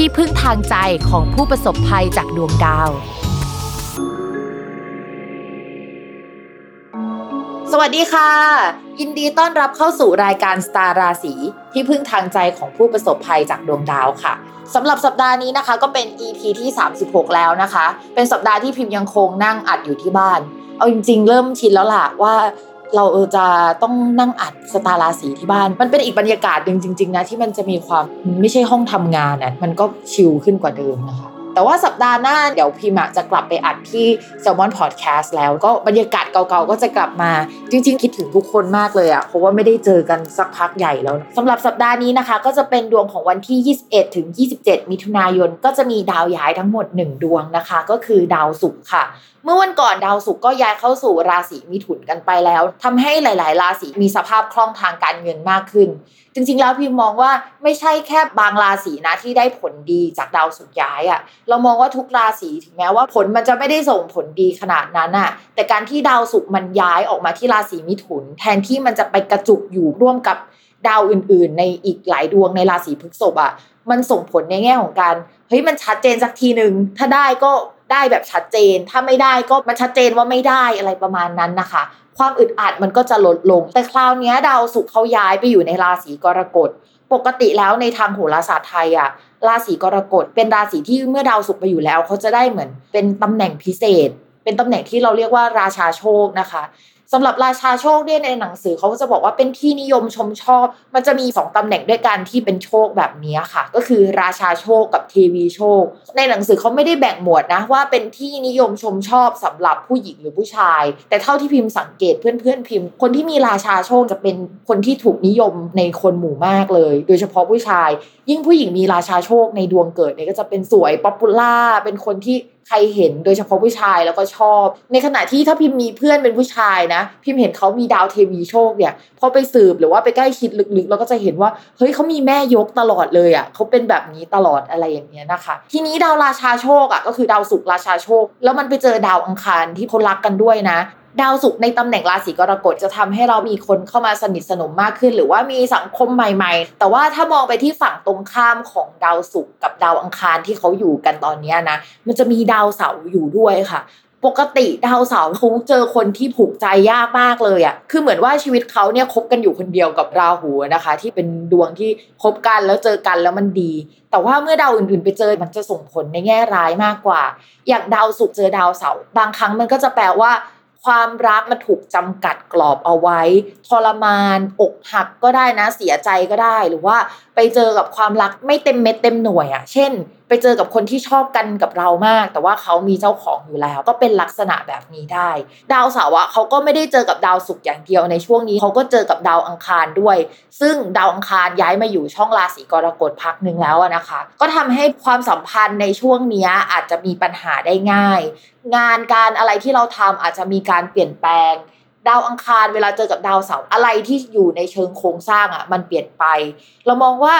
ที่พึ่งทางใจของผู้ประสบภัยจากดวงดาว สวัสดีค่ะ ยินดีต้อนรับเข้าสู่รายการสตาร์ราศีที่พึ่งทางใจของผู้ประสบภัยจากดวงดาวค่ะสำหรับสัปดาห์นี้นะคะ ก็เป็น EP ที่ 36 แล้วนะคะ เป็นสัปดาห์ที่พิมพ์ยังคงนั่งอัดอยู่ที่บ้าน เอาจริง ๆ เริ่มชินแล้วล่ะว่า เราจะต้องนั่งอัดสตาราสีที่บ้าน มันเป็นอีกบรรยากาศหนึ่งจริง ๆ นะที่มันจะมีความไม่ใช่ห้องทำงานอะมันก็ชิลขึ้นกว่าเดิมนะคะ แต่ว่าสัปดาห์หน้าเดี๋ยวพิมจะกลับไปอัดที่ s ซ l m o n Podcast แล้วก็บรรยากาศเก่าๆก็จะกลับมา จริง ๆ คิดถึงทุกคนมากเลยอะเพราะว่าไม่ได้เจอกันสักพักใหญ่แล้วสำหรับสัปดาห์นี้นะคะ ก็จะเป็นดวงของวันที่ 21 ถึง 27 มิถุนายน ก็จะมีดาวย้ายทั้งหมด 1 ดวงนะคะ ก็คือดาวศุกร์ค่ะ เมื่อวันก่อนดาวศุกร์ก็ย้ายเข้าสู่ราศีมิถุนกันไปแล้วทำให้หลาย ๆ ราศีมีสภาพคล่องทางการเงินมากขึ้น จริง ๆ แล้วพิมมองว่าไม่ใช่แค่บางราศีนะที่ได้ผลดีจากดาวสุกร์ย้ายอะ่ะเรามองว่าทุกราศีถึงแม้ว่าผลมันจะไม่ได้ส่งผลดีขนาดนั้นอะแต่การที่ดาวสุกร์มันย้ายออกมาที่ราศีมิถุน แทนที่มันจะไปกระจุกอยู่ร่วมกับดาวอื่น ๆ ในอีกหลายดวงในราศีพฤษภอะมันส่งผลในแง่ของการเฮ้ยมันชัดเจนสักทีหนึ่งถ้าได้ก็ได้แบบชัดเจน ถ้าไม่ได้ก็มันชัดเจนว่าไม่ได้อะไรประมาณนั้นนะคะ ความอึดอัดมันก็จะลดลง แต่คราวนี้ดาวศุกร์เขาย้ายไปอยู่ในราศีกรกฎ ปกติแล้วในทางโหราศาสตร์ไทยอะราศีกรกฎเป็นราศีที่เมื่อดาวศุกร์ไปอยู่แล้ว เขาจะได้เหมือนเป็นตำแหน่งพิเศษ เป็นตำแหน่งที่เราเรียกว่าราชาโชคนะคะ สำหรับราชาโชคเนี่ยในหนังสือเขาจะบอกว่าเป็นที่นิยมชมชอบ มันจะมีสองตำแหน่งด้วยกันที่เป็นโชคแบบนี้ค่ะ ก็คือราชาโชคกับเทวีโชค ในหนังสือเขาไม่ได้แบ่งหมวดนะว่าเป็นที่นิยมชมชอบสำหรับผู้หญิงหรือผู้ชาย แต่เท่าที่พิมพ์สังเกตเพื่อนๆพิมพ์ คนที่มีราชาโชคจะเป็นคนที่ถูกนิยมในคนหมู่มากเลย โดยเฉพาะผู้ชาย ยิ่งผู้หญิงมีราชาโชคในดวงเกิดเนี่ยก็จะเป็นสวย popular เป็นคนที่ ใครเห็นโดยเฉพาะผู้ชายแล้วก็ชอบ ในขณะที่ถ้าพิมพ์มีเพื่อนเป็นผู้ชายนะ พิมพ์เห็นเขามีดาวเทวีโชคเนี่ยพอไปสืบหรือว่าไปใกล้ชิดลึกๆเราก็จะเห็นว่าเฮ้ยเขามีแม่ยกตลอดเลยอะเขาเป็นแบบนี้ตลอดอะไรอย่างเงี้ยนะคะ ทีนี้ดาวราชาโชคอะก็คือดาวศุกร์ราชาโชค แล้วมันไปเจอดาวอังคารที่เขารักกันด้วยนะ ดาวศุกร์ในตำแหน่งราศีกรกฎจะทำให้เรามีคนเข้ามาสนิทสนมมากขึ้น หรือว่ามีสังคมใหม่ ๆ แต่ว่าถ้ามองไปที่ฝั่งตรงข้ามของดาวศุกร์กับดาวอังคารที่เขาอยู่กันตอนนี้นะมันจะมีดาวเสาร์อยู่ด้วยค่ะปกติดาวเสาร์เขาเจอคนที่ผูกใจยากมากเลยอะ่ะ คือเหมือนว่าชีวิตเขาเนี่ยคบกันอยู่คนเดียวกับราหูนะคะ ที่เป็นดวงที่คบกันแล้วเจอกันแล้วมันดี แต่ว่าเมื่อดาวอื่นๆไปเจอมันจะส่งผลในแง่ร้ายมากกว่า อย่างดาวศุกร์เจอดาวเสาร์บางครั้งมันก็จะแปลว่า ความรักมันถูกจำกัดกรอบเอาไว้ ทรมาน อกหักก็ได้นะเสียใจก็ได้ หรือว่าไปเจอกับความรักไม่เต็มเม็ดเต็มหน่วยอะ่ะ เช่น ไปเจอกับคนที่ชอบกันกับเรามาก แต่ว่าเขามีเจ้าของอยู่แล้ว ก็เป็นลักษณะแบบนี้ได้ ดาวเสาร์เขาก็ไม่ได้เจอกับดาวศุกร์อย่างเดียวในช่วงนี้เขาก็เจอกับดาวอังคารด้วย ซึ่งดาวอังคารย้ายมาอยู่ช่องราศีกรกฎพักหนึ่งแล้วนะคะ ก็ทำให้ความสัมพันธ์ในช่วงนี้อาจจะมีปัญหาได้ง่าย งานการอะไรที่เราทำอาจจะมีการเปลี่ยนแปลงดาวอังคารเวลาเจอกับดาวเสาร์อะไรที่อยู่ในเชิงโครงสร้างอะมันเปลี่ยนไป เรามองว่า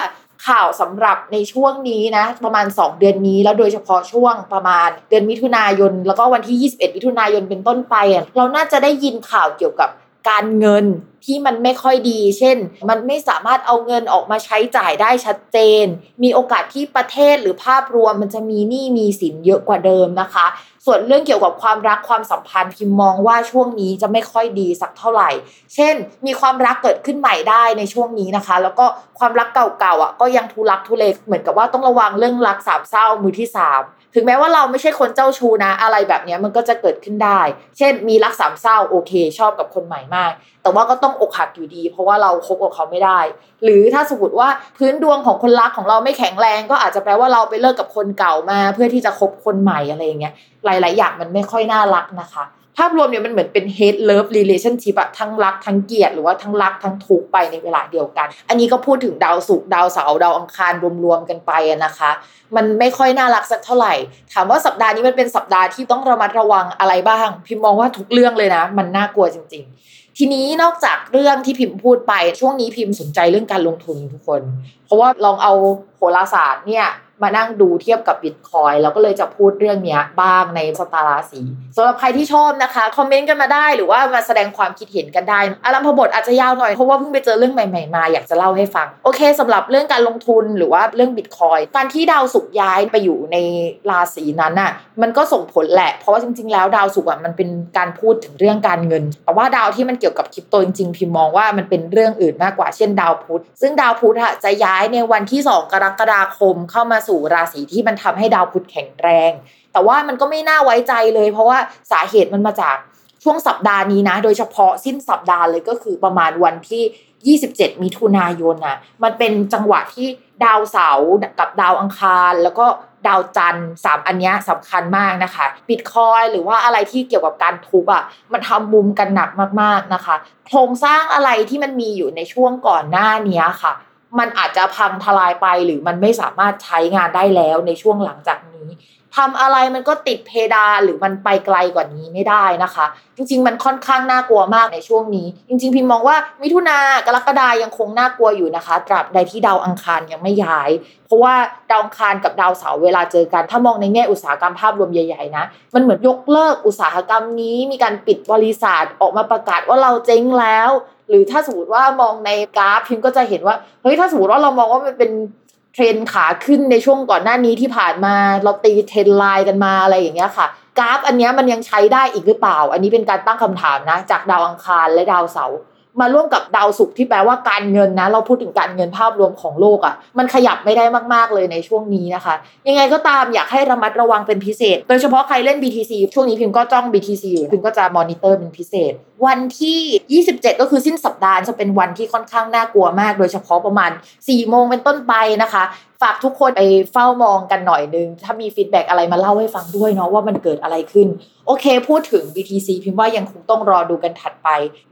ข่าวสำหรับในช่วงนี้นะ ประมาณ 2 เดือนนี้ แล้วโดยเฉพาะช่วงประมาณเดือนมิถุนายน แล้วก็วันที่ 21 มิถุนายนเป็นต้นไป เราน่าจะได้ยินข่าวเกี่ยวกับการเงินที่มันไม่ค่อยดี เช่น มันไม่สามารถเอาเงินออกมาใช้จ่ายได้ชัดเจน มีโอกาสที่ประเทศหรือภาพรวมมันจะมีหนี้มีสินเยอะกว่าเดิมนะคะ ส่วนเรื่องเกี่ยวกับความรักความสัมพันธ์พิมมองว่าช่วงนี้จะไม่ค่อยดีสักเท่าไหร่ เช่น มีความรักเกิดขึ้นใหม่ได้ในช่วงนี้นะคะ แล้วก็ความรักเก่าๆอะก็ยังทุลักทุเลเหมือนกับว่าต้องระวังเรื่องรักสามเศร้ามือที่สาม ถึงแม้ว่าเราไม่ใช่คนเจ้าชู้นะ อะไรแบบนี้มันก็จะเกิดขึ้นได้ เช่น มีรักสามเศร้าโอเค ชอบกับคนใหม่มาก แต่ว่าก็ต้องอกหักอยู่ดี เพราะว่าเราคบกับเขาไม่ได้ หรือถ้าสมมติว่าพื้นดวงของคนรักของเราไม่แข็งแรง ก็อาจจะแปลว่าเราไปเลิกกับคนเก่ามา เพื่อที่จะคบคนใหม่อะไรอย่างเงี้ยหลาย ๆ อย่างมันไม่ค่อยน่ารักนะคะ ภาพรวมเนี่ยมันเหมือนเป็น hate love relationship อะทั้งรักทั้งเกลียดหรือว่าทั้งรักทั้งทุกข์ไปในเวลาเดียวกัน อันนี้ก็พูดถึงดาวศุกร์ดาวเสาร์ดาวอังคารรวมๆกันไปนะคะ มันไม่ค่อยน่ารักสักเท่าไหร่ ถามว่าสัปดาห์นี้มันเป็นสัปดาห์ที่ต้องระมัดระวังอะไรบ้าง พิมมองว่าทุกเรื่องเลยนะ มันน่ากลัวจริง ๆทีนี้นอกจากเรื่องที่พิมพ์พูดไปช่วงนี้พิมพ์สนใจเรื่องการลงทุนทุกคน เพราะว่าลองเอาโหราศาสตร์เนี่ย มานั่งดูเทียบกับบิตคอยแล้วก็เลยจะพูดเรื่องนี้บ้างในสตาร์ราศีสำหรับใครที่ชอบนะคะ คอมเมนต์กันมาได้หรือว่ามาแสดงความคิดเห็นกันได้อารัมพบทอาจจะยาวหน่อย เพราะว่าเพิ่งไปเจอเรื่องใหม่ๆมาอยากจะเล่าให้ฟัง โอเคสำหรับเรื่องการลงทุนหรือว่าเรื่องบิตคอยการที่ดาวศุกย้ายไปอยู่ในราศีนั้นน่ะมันก็ส่งผลแหละ เพราะว่าจริง ๆ แล้วดาวศุกอะมันเป็นการพูดถึงเรื่องการเงิน แต่ว่าดาวที่มันเกี่ยวกับคริปโตจริงๆพิมมองว่ามันเป็นเรื่องอื่นมากกว่าเช่นดาวพุธซึ่งดาวพุธจะย้ายในวันที่ 2 กรกฎาคมเข้ามาสู่ราศีที่มันทำให้ดาวพุธแข็งแรง แต่ว่ามันก็ไม่น่าไว้ใจเลย เพราะว่าสาเหตุมันมาจากช่วงสัปดาห์นี้นะ โดยเฉพาะสิ้นสัปดาห์เลยก็คือประมาณวันที่ 27 มิถุนายนนะมันเป็นจังหวะที่ดาวเสาร์กับดาวอังคาร แล้วก็ดาวจันทร์สามอันนี้สำคัญมากนะคะบิตคอยหรือว่าอะไรที่เกี่ยวกับการทุบอะมันทำมุมกันหนักมากๆนะคะ โครงสร้างอะไรที่มันมีอยู่ในช่วงก่อนหน้านี้ค่ะ มันอาจจะพังทลายไปหรือมันไม่สามารถใช้งานได้แล้วในช่วงหลังจากนี้ทำอะไรมันก็ติดเพดานหรือมันไปไกลกว่านี้ไม่ได้นะคะ จริง ๆ มันค่อนข้างน่ากลัวมากในช่วงนี้ จริง ๆ พิมมองว่ามิถุนากรกฎายังคงน่ากลัวอยู่นะคะ ตราบใดที่ดาวอังคารยังไม่ย้าย เพราะว่าดาวอังคารกับดาวเสาร์เวลาเจอกัน ถ้ามองในแง่อุตสาหกรรมภาพรวมใหญ่ๆนะมันเหมือนยกเลิกอุตสาหกรรมนี้ มีการปิดบริษัทออกมาประกาศว่าเราเจ๊งแล้ว หรือถ้าสมมติว่ามองในกราฟพิมก็จะเห็นว่าเฮ้ยถ้าสมมติว่าเรามองว่ามันเป็นเทรนขาขึ้นในช่วงก่อนหน้านี้ที่ผ่านมาเราตี trendline กันมาอะไรอย่างเงี้ยค่ะกราฟอันนี้มันยังใช้ได้อีกหรือเปล่า อันนี้เป็นการตั้งคำถามนะ จากดาวอังคารและดาวเสาร์ มาร่วมกับดาวศุกร์ที่แปลว่าการเงินนะ เราพูดถึงการเงินภาพรวมของโลกอะ่ะ มันขยับไม่ได้มากๆเลยในช่วงนี้นะคะ ยังไงก็ตามอยากให้ระมัดระวังเป็นพิเศษ โดยเฉพาะใครเล่น BTC ช่วงนี้พิมก็จ้อง BTC อยู่พิมก็จะมอนิเตอร์เป็นพิเศษ วันที่ 27 ก็คือสิ้นสัปดาห์จะเป็นวันที่ค่อนข้างน่ากลัวมาก โดยเฉพาะประมาณ4โมงเป็นต้นไปนะคะฝากทุกคนไปเฝ้ามองกันหน่อยนึง ถ้ามี feedback อะไรมาเล่าให้ฟังด้วยเนาะว่ามันเกิดอะไรขึ้น โอเค พูดถึง BTC พิมพ์ว่ายังคงต้องรอดูกันถัดไป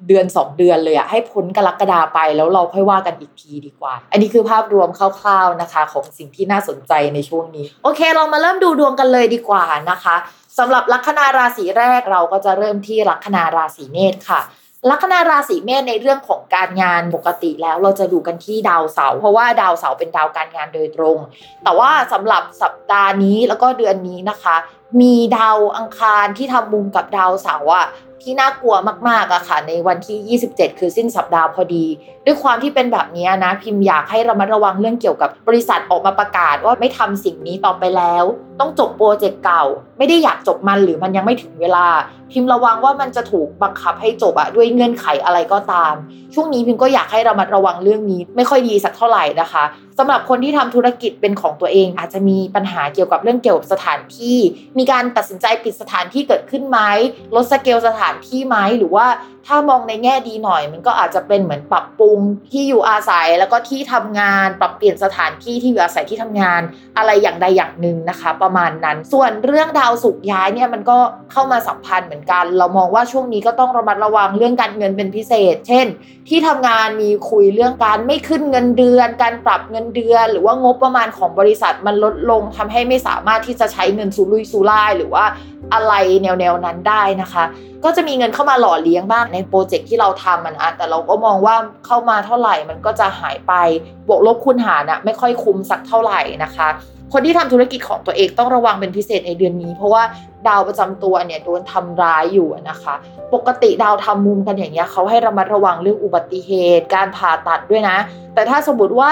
เดือน 2 เดือนเลยอะให้พ้นกรกฎาไปแล้วเราค่อยว่ากันอีกทีดีกว่า อันนี้คือภาพรวมคร่าวๆนะคะ ของสิ่งที่น่าสนใจในช่วงนี้ โอเค เรามาเริ่มดูดวงกันเลยดีกว่านะคะสำหรับลัคนาราศีแรกเราก็จะเริ่มที่ลัคนาราศีเมษค่ะ ลัคนาราศีเมษในเรื่องของการงานปกติแล้วเราจะดูกันที่ดาวเสาร์เพราะว่าดาวเสาร์เป็นดาวการงานโดยตรง แต่ว่าสำหรับสัปดาห์นี้แล้วก็เดือนนี้นะคะ มีดาวอังคารที่ทำมุมกับดาวเสาร์อะที่น่ากลัวมากๆอะค่ะ ในวันที่ 27 คือสิ้นสัปดาห์พอดี ด้วยความที่เป็นแบบนี้นะ พิมพ์อยากให้ระมัดระวังเรื่องเกี่ยวกับบริษัทออกมาประกาศว่าไม่ทำสิ่งนี้ต่อไปแล้ว ต้องจบโปรเจกต์เก่าไม่ได้อยากจบมันหรือมันยังไม่ถึงเวลา พิมพ์ระวังว่ามันจะถูกบังคับให้จบอะด้วยเงื่อนไขอะไรก็ตาม ช่วงนี้พิมพ์ก็อยากให้ระมัดระวังเรื่องนี้ ไม่ค่อยดีสักเท่าไหร่นะคะสำหรับคนที่ทำธุรกิจเป็นของตัวเอง อาจจะมีปัญหาเกี่ยวกับเรื่องเกี่ยวกับสถานที่ มีการตัดสินใจปิดสถานที่เกิดขึ้นไหมลดสเกลสถานที่ไหมหรือว่าถ้ามองในแง่ดีหน่อย มันก็อาจจะเป็นเหมือนปรับปรุงที่อยู่อาศัยแล้วก็ที่ทำงาน ปรับเปลี่ยนสถานที่ที่อยู่อาศัยที่ทำงาน อะไรอย่างใดอย่างหนึ่งนะคะ ประมาณนั้น ส่วนเรื่องดาวสุกย้ายเนี่ยมันก็เข้ามาสัมพันธ์เหมือนกัน เรามองว่าช่วงนี้ก็ต้องระมัดระวังเรื่องการเงินเป็นพิเศษ เช่น ที่ทำงานมีคุยเรื่องการไม่ขึ้นเงินเดือน การปรับเงินเดือน หรือว่างบประมาณของบริษัทมันลดลงทำให้ไม่สามารถที่จะใช้เงินสุรุ่ยสุร่ายหรือว่าอะไรแนวๆนั้นได้นะคะ ก็จะมีเงินเข้ามาหล่อเลี้ยงบ้างในโปรเจกต์ที่เราทำมันอะแต่เราก็มองว่าเข้ามาเท่าไหร่มันก็จะหายไปบวกลบคูณหารอะไม่ค่อยคุ้มสักเท่าไหร่นะคะ คนที่ทำธุรกิจของตัวเองต้องระวังเป็นพิเศษในเดือนนี้ เพราะว่าดาวประจำตัวเนี่ยโดนทำร้ายอยู่นะคะ ปกติดาวทำมุมกันอย่างเงี้ยเขาให้ระมัดระวังเรื่องอุบัติเหตุ การผ่าตัดด้วยนะ แต่ถ้าสมมติว่า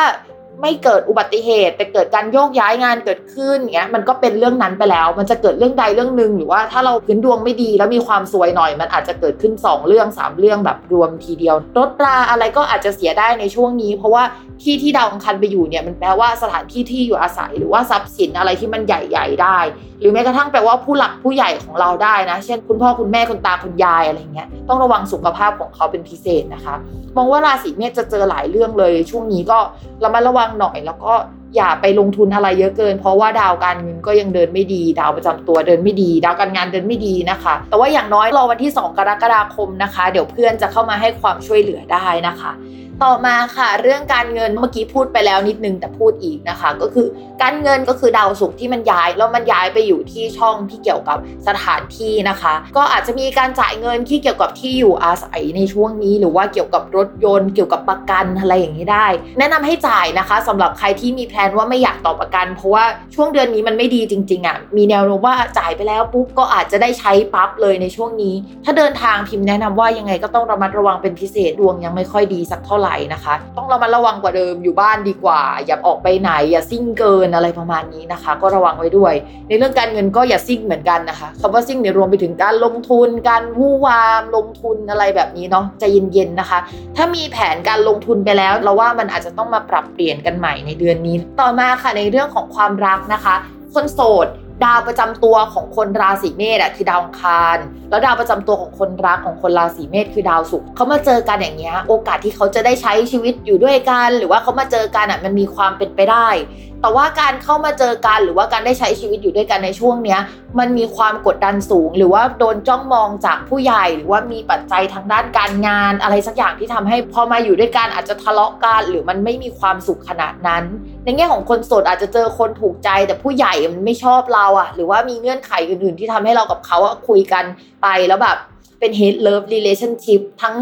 ไม่เกิดอุบัติเหตุ แต่เกิดการโยกย้ายงานเกิดขึ้นเงี้ยมันก็เป็นเรื่องนั้นไปแล้ว มันจะเกิดเรื่องใดเรื่องหนึ่งหรือว่าถ้าเราพื้นดวงไม่ดี แล้วมีความซวยหน่อย มันอาจจะเกิดขึ้น 2 เรื่อง 3 เรื่องแบบรวมทีเดียวรถราอะไรก็อาจจะเสียได้ในช่วงนี้ เพราะว่าที่ที่ดาวอังคารไปอยู่เนี่ยมันแปลว่าสถานที่ที่อยู่อาศัยหรือว่าทรัพย์สินอะไรที่มันใหญ่ ๆ ได้ หรือแม้กระทั่งแปลว่าผู้หลักผู้ใหญ่ของเราได้นะ เช่น คุณพ่อคุณแม่คุณตาคุณยายอะไรเงี้ยต้องระวังสุขภาพของเขาเป็นพิเศษนะคะ มองว่าราศีเมษจะเจอหลายเรื่องเลย ช่วงนี้ก็ระมัดระวังหน่อย แล้วก็อย่าไปลงทุนอะไรเยอะเกิน เพราะว่าดาวการเงินก็ยังเดินไม่ดี ดาวประจำตัวเดินไม่ดี ดาวการงานเดินไม่ดีนะคะ แต่ว่าอย่างน้อยรอวันที่ 2 กรกฎาคมนะคะ เดี๋ยวเพื่อนจะเข้ามาให้ความช่วยเหลือได้นะคะ ต่อมาค่ะ เรื่องการเงินเมื่อกี้พูดไปแล้วนิดนึงแต่พูดอีกนะคะ ก็คือการเงินก็คือดาวศุกร์ที่มันย้ายแล้วมันย้ายไปอยู่ที่ช่องที่เกี่ยวกับสถานที่นะคะ ก็อาจจะมีการจ่ายเงินที่เกี่ยวกับที่อยู่อาศัยในช่วงนี้หรือว่าเกี่ยวกับรถยนต์ เกี่ยวกับประกันอะไรอย่างนี้ได้ แนะนำให้จ่ายนะคะสำหรับใครที่มีแพลนว่าไม่อยากต่อประกัน เพราะว่าช่วงเดือนนี้มันไม่ดีจริงๆอะมีแนวโน้มว่าจ่ายไปแล้วปุ๊บก็อาจจะได้ใช้ปั๊บเลยในช่วงนี้ ถ้าเดินทางพิมพ์แนะนำว่ายังไงก็ต้องระมัดระวังเป็นพิเศษดวงยังไม่ค่อยดีสักเท่าไหร่นะคะ ต้องระมัดระวังกว่าเดิมอยู่บ้านดีกว่า อย่าออกไปไหน อย่าซิ่งเกินอะไรประมาณนี้นะคะ ก็ระวังไว้ด้วย ในเรื่องการเงินก็อย่าซิ่งเหมือนกันนะคะคำว่าซิ่งเนี่ยรวมไปถึงการลงทุน การวู่วามลงทุนอะไรแบบนี้เนาะใจเย็นๆนะคะ ถ้ามีแผนการลงทุนไปแล้วเราว่ามันอาจจะต้องมาปรับเปลี่ยนกันใหม่ในเดือนนี้ ต่อมาค่ะในเรื่องของความรักนะคะ คนโสด ดาวประจำตัวของคนราศีเมษอะคือดาวอังคาร แล้วดาวประจำตัวของคนรักของคนราศีเมษคือดาวศุกร์เขามาเจอกันอย่างเงี้ยโอกาสที่เขาจะได้ใช้ชีวิตอยู่ด้วยกัน หรือว่าเขามาเจอกันอะมันมีความเป็นไปได้ แต่ว่าการเข้ามาเจอกันหรือว่าการได้ใช้ชีวิตอยู่ด้วยกันในช่วงเนี้ย มันมีความกดดันสูง หรือว่าโดนจ้องมองจากผู้ใหญ่ หรือว่ามีปัจจัยทางด้านการงาน อะไรสักอย่างที่ทำให้พอมาอยู่ด้วยกันอาจจะทะเลาะกันหรือมันไม่มีความสุขขนาดนั้น ในแง่ของคนโสดอาจจะเจอคนถูกใจ แต่ผู้ใหญ่มันไม่ชอบเราอะหรือว่ามีเงื่อนไขอื่น ๆ ที่ทำให้เรากับเขาคุยกันไปแล้วแบบเป็น hate love relationship ทั้ง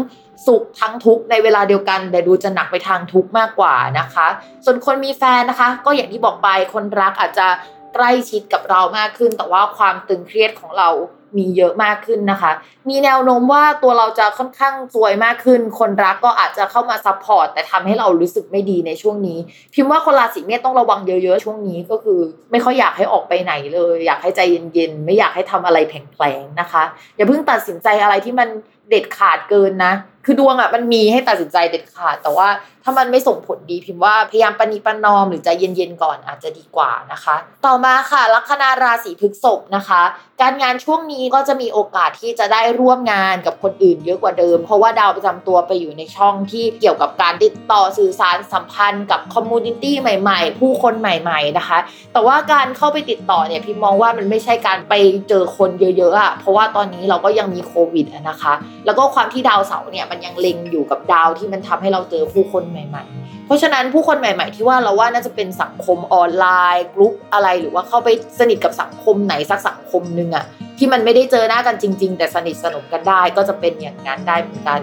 สุขทั้งทุกข์ในเวลาเดียวกัน แต่ดูจะหนักไปทางทุกข์มากกว่านะคะ ส่วนคนมีแฟนนะคะ ก็อย่างที่บอกไปคนรักอาจจะใกล้ชิดกับเรามากขึ้น แต่ว่าความตึงเครียดของเรามีเยอะมากขึ้นนะคะ มีแนวโน้มว่าตัวเราจะค่อนข้างซวยมากขึ้น คนรักก็อาจจะเข้ามา support แต่ทำให้เรารู้สึกไม่ดีในช่วงนี้ พิมพ์ว่าคนราศีเมษต้องระวังเยอะๆ ช่วงนี้ก็คือ ไม่ค่อยอยากให้ออกไปไหนเลย อยากให้ใจเย็นๆ ไม่อยากให้ทำอะไรแผลงๆนะคะ อย่าเพิ่งตัดสินใจอะไรที่มันเด็ดขาดเกินนะ คือดวงอะมันมีให้ตัดสินใจเด็ดขาด แต่ว่าถ้ามันไม่ส่งผลดีพิมพ์ว่าพยายามประนีประนอมหรือใจเย็นๆก่อนอาจจะดีกว่านะคะ ต่อมาค่ะลัคนาราศีพฤษภนะคะ การงานช่วงนี้ก็จะมีโอกาสที่จะได้ร่วมงานกับคนอื่นเยอะกว่าเดิม เพราะว่าดาวประจำตัวไปอยู่ในช่องที่เกี่ยวกับการติดต่อสื่อสารสัมพันธ์กับ community ใหม่ ๆ ผู้คนใหม่ ๆนะคะ แต่ว่าการเข้าไปติดต่อเนี่ยพิมมองว่ามันไม่ใช่การไปเจอคนเยอะๆอะเพราะว่าตอนนี้เราก็ยังมีโควิดนะคะแล้วก็ความที่ดาวเสาร์เนี่ยมันยังเล็งอยู่กับดาวที่มันทำให้เราเจอผู้คนใหม่ ๆ เพราะฉะนั้นผู้คนใหม่ ๆ ที่ว่าเราว่าน่าจะเป็นสังคมออนไลน์กลุ่มอะไรหรือว่าเข้าไปสนิทกับสังคมไหนสักสังคมหนึ่งอะที่มันไม่ได้เจอหน้ากันจริง ๆ แต่สนิทสนมกันได้ก็จะเป็นอย่างนั้นได้เหมือนกัน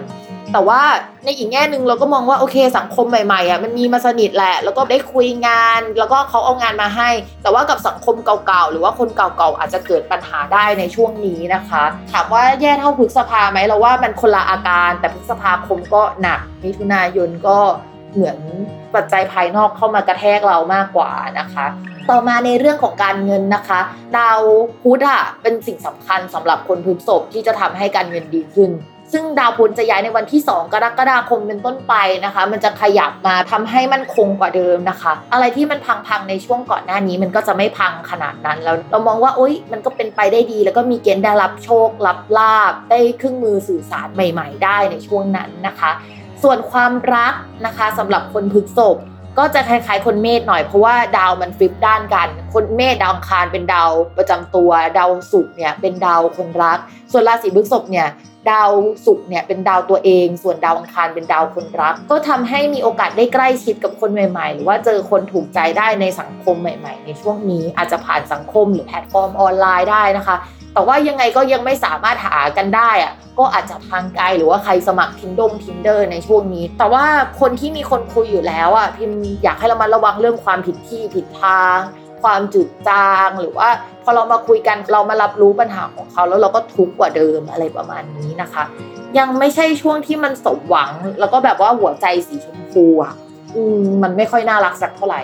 แต่ว่าในอีกแง่หนึ่งเราก็มองว่าโอเคสังคมใหม่ๆอะมันมีมาสนิทแหละ แล้วก็ได้คุยงาน แล้วก็เขาเอางานมาให้ แต่ว่ากับสังคมเก่าๆหรือว่าคนเก่าๆอาจจะเกิดปัญหาได้ในช่วงนี้นะคะถามว่าแย่เท่าพฤษภาไหมเราว่ามันคนละอาการ แต่พฤษภาคมก็หนักมิถุนายนก็เหมือนปัจจัยภายนอกเข้ามากระแทกเรามากกว่านะคะ ต่อมาในเรื่องของการเงินนะคะ ดาวพุธอะเป็นสิ่งสำคัญสำหรับคนพฤษภที่จะทำให้การเงินดีขึ้น ซึ่งดาวพุธจะย้ายในวันที่ 2 กรกฎาคมเป็นต้นไปนะคะ มันจะขยับมาทำให้มันคงกว่าเดิมนะคะ อะไรที่มันพังๆในช่วงก่อนหน้านี้มันก็จะไม่พังขนาดนั้นแล้วเรามองว่าโอ๊ยมันก็เป็นไปได้ดี แล้วก็มีเกณฑ์ได้รับโชครับลาภ ได้เครื่องมือสื่อสารใหม่ ๆ ได้ในช่วงนั้นนะคะ ส่วนความรักนะคะสำหรับคนพฤษภ ก็จะคล้ายๆ คนเมษหน่อยเพราะว่าดาวมัน flip ด้านกัน คนเมษดาวอังคารเป็นดาวประจำตัวดาวศุกร์เนี่ยเป็นดาวคนรัก ส่วนราศีพฤษภเนี่ยดาวศุกร์เนี่ยเป็นดาวตัวเอง ส่วนดาวอังคารเป็นดาวคนรัก ก็ทำให้มีโอกาสได้ใกล้ชิดกับคนใหม่ ๆ หรือว่าเจอคนถูกใจได้ในสังคมใหม่ ๆ ในช่วงนี้อาจจะผ่านสังคมหรือแพลตฟอร์มออนไลน์ได้นะคะ แต่ว่ายังไงก็ยังไม่สามารถหากันได้อะก็อาจจะทางไกลหรือว่าใครสมัครทินดงทินเดอร์ในช่วงนี้ แต่ว่าคนที่มีคนคุยอยู่แล้วอะพิมอยากให้เรามาระวังเรื่องความผิดที่ผิดทาง ความจืดจาง หรือว่าพอเรามาคุยกันเรามารับรู้ปัญหาของเขา แล้วเราก็ทุกข์กว่าเดิมอะไรประมาณนี้นะคะ ยังไม่ใช่ช่วงที่มันสมหวัง แล้วก็แบบว่าหัวใจสีชมพูอะอมมันไม่ค่อยน่ารักสักเท่าไหร่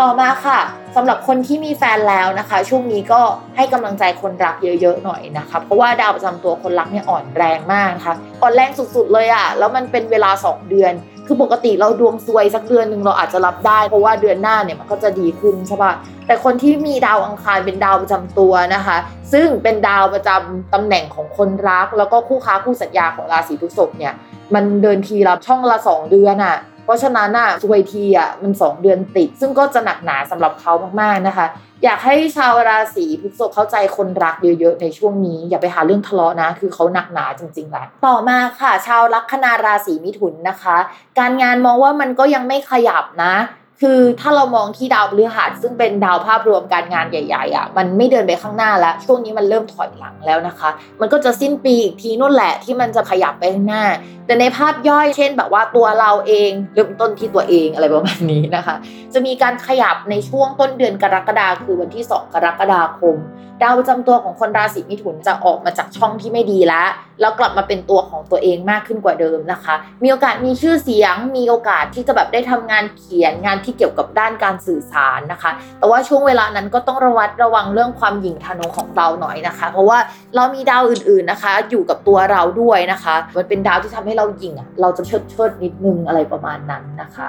ต่อมาค่ะสำหรับคนที่มีแฟนแล้วนะคะ ช่วงนี้ก็ให้กำลังใจคนรักเยอะๆหน่อยนะคะเพราะว่าดาวประจำตัวคนรักเนี่ยอ่อนแรงมากนะคะอ่อนแรงสุดๆเลยอะ่ะแล้วมันเป็นเวลา 2 เดือน คือปกติเราดวงซวยสักเดือนหนึ่งเราอาจจะรับได้ เพราะว่าเดือนหน้าเนี่ยมันก็จะดีขึ้นใช่ปะแต่คนที่มีดาวอังคารเป็นดาวประจำตัวนะคะ ซึ่งเป็นดาวประจำตำแหน่งของคนรัก แล้วก็คู่ค้าคู่สัญญาของราศีพฤษภเนี่ย มันเดินทีละช่องละสองเดือนอะ่ะ เพราะฉะนั้นอะซวยทีอะมัน 2 เดือนติด ซึ่งก็จะหนักหนาสำหรับเขามากๆนะคะ อยากให้ชาวราศีพฤษภเข้าใจคนรักเยอะๆในช่วงนี้ อย่าไปหาเรื่องทะเลาะนะ คือเขาหนักหนาจริงๆแหละต่อมาค่ะ ชาวลัคนาราศีมิถุนนะคะ การงานมองว่ามันก็ยังไม่ขยับนะ คือถ้าเรามองที่ดาวพฤหัสซึ่งเป็นดาวภาพรวมการงานใหญ่ๆอะมันไม่เดินไปข้างหน้าแล้ว ช่วงนี้มันเริ่มถอยหลังแล้วนะคะ มันก็จะสิ้นปีอีกทีนู่นแหละที่มันจะขยับไปข้างหน้า แต่ในภาพย่อยเช่นแบบว่าตัวเราเองเริ่มต้นที่ตัวเองอะไรประมาณนี้นะคะ จะมีการขยับในช่วงต้นเดือนกรกฎาคมคือวันที่ 2 กรกฎาคม ดาวประจำตัวของคนราศีมิถุนจะออกมาจากช่องที่ไม่ดีแล้วแล้วกลับมาเป็นตัวของตัวเองมากขึ้นกว่าเดิมนะคะ มีโอกาสมีชื่อเสียง มีโอกาสที่จะแบบได้ทำงานเขียนงานทีเกี่ยวกับด้านการสื่อสารนะคะ แต่ว่าช่วงเวลานั้นก็ต้องระวัดระวังเรื่องความหยิ่งทะนงของเราหน่อยนะคะ เพราะว่าเรามีดาวอื่นๆนะคะ อยู่กับตัวเราด้วยนะคะ มันเป็นดาวที่ทำให้เราหยิ่งเราจะเชิดเชิดนิดนึงอะไรประมาณนั้นนะคะ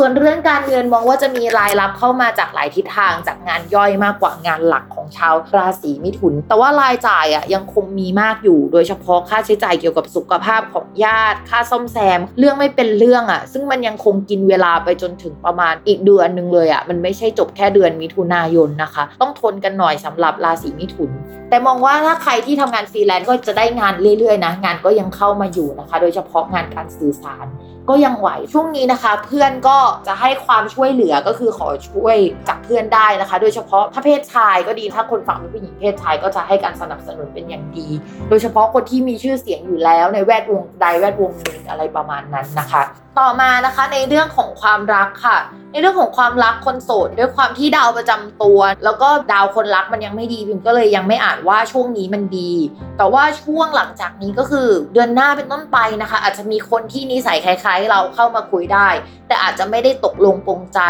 ส่วนเรื่องการเงินมองว่าจะมีรายรับเข้ามาจากหลายทิศทางจากงานย่อยมากกว่างานหลักของชาวราศีมิถุน แต่ว่ารายจ่ายอะยังคงมีมากอยู่ โดยเฉพาะค่าใช้จ่ายเกี่ยวกับสุขภาพของญาติ ค่าซ่อมแซม เรื่องไม่เป็นเรื่องอะ ซึ่งมันยังคงกินเวลาไปจนถึงประมาณอีกเดือนหนึ่งเลยอะ มันไม่ใช่จบแค่เดือนมิถุนายนนะคะ ต้องทนกันหน่อยสำหรับราศีมิถุน แต่มองว่าถ้าใครที่ทำงานฟรีแลนซ์ก็จะได้งานเรื่อยๆนะ งานก็ยังเข้ามาอยู่นะคะ โดยเฉพาะงานการสื่อสาร ก็ยังไหวช่วงนี้นะคะ เพื่อนก็จะให้ความช่วยเหลือก็คือขอช่วยจากเพื่อนได้นะคะ โดยเฉพาะถ้าเพศชายก็ดีถ้าคนฝั่งเป็นผู้หญิงเพศชายก็จะให้การสนับสนุนเป็นอย่างดี โดยเฉพาะคนที่มีชื่อเสียงอยู่แล้วในแวดวงใดแวดวงหนึ่งอะไรประมาณนั้นนะคะ ต่อมานะคะในเรื่องของความรักค่ะในเรื่องของความรักคนโสดด้วยความที่ดาวประจำตัว แล้วก็ดาวคนรักมันยังไม่ดีพิมก็เลยยังไม่อ่านว่าช่วงนี้มันดี แต่ว่าช่วงหลังจากนี้ก็คือเดือนหน้าเป็นต้นไปนะคะ อาจจะมีคนที่นิสัยคล้ายๆ เราเข้ามาคุยได้ แต่อาจจะไม่ได้ตกลงปรงใจ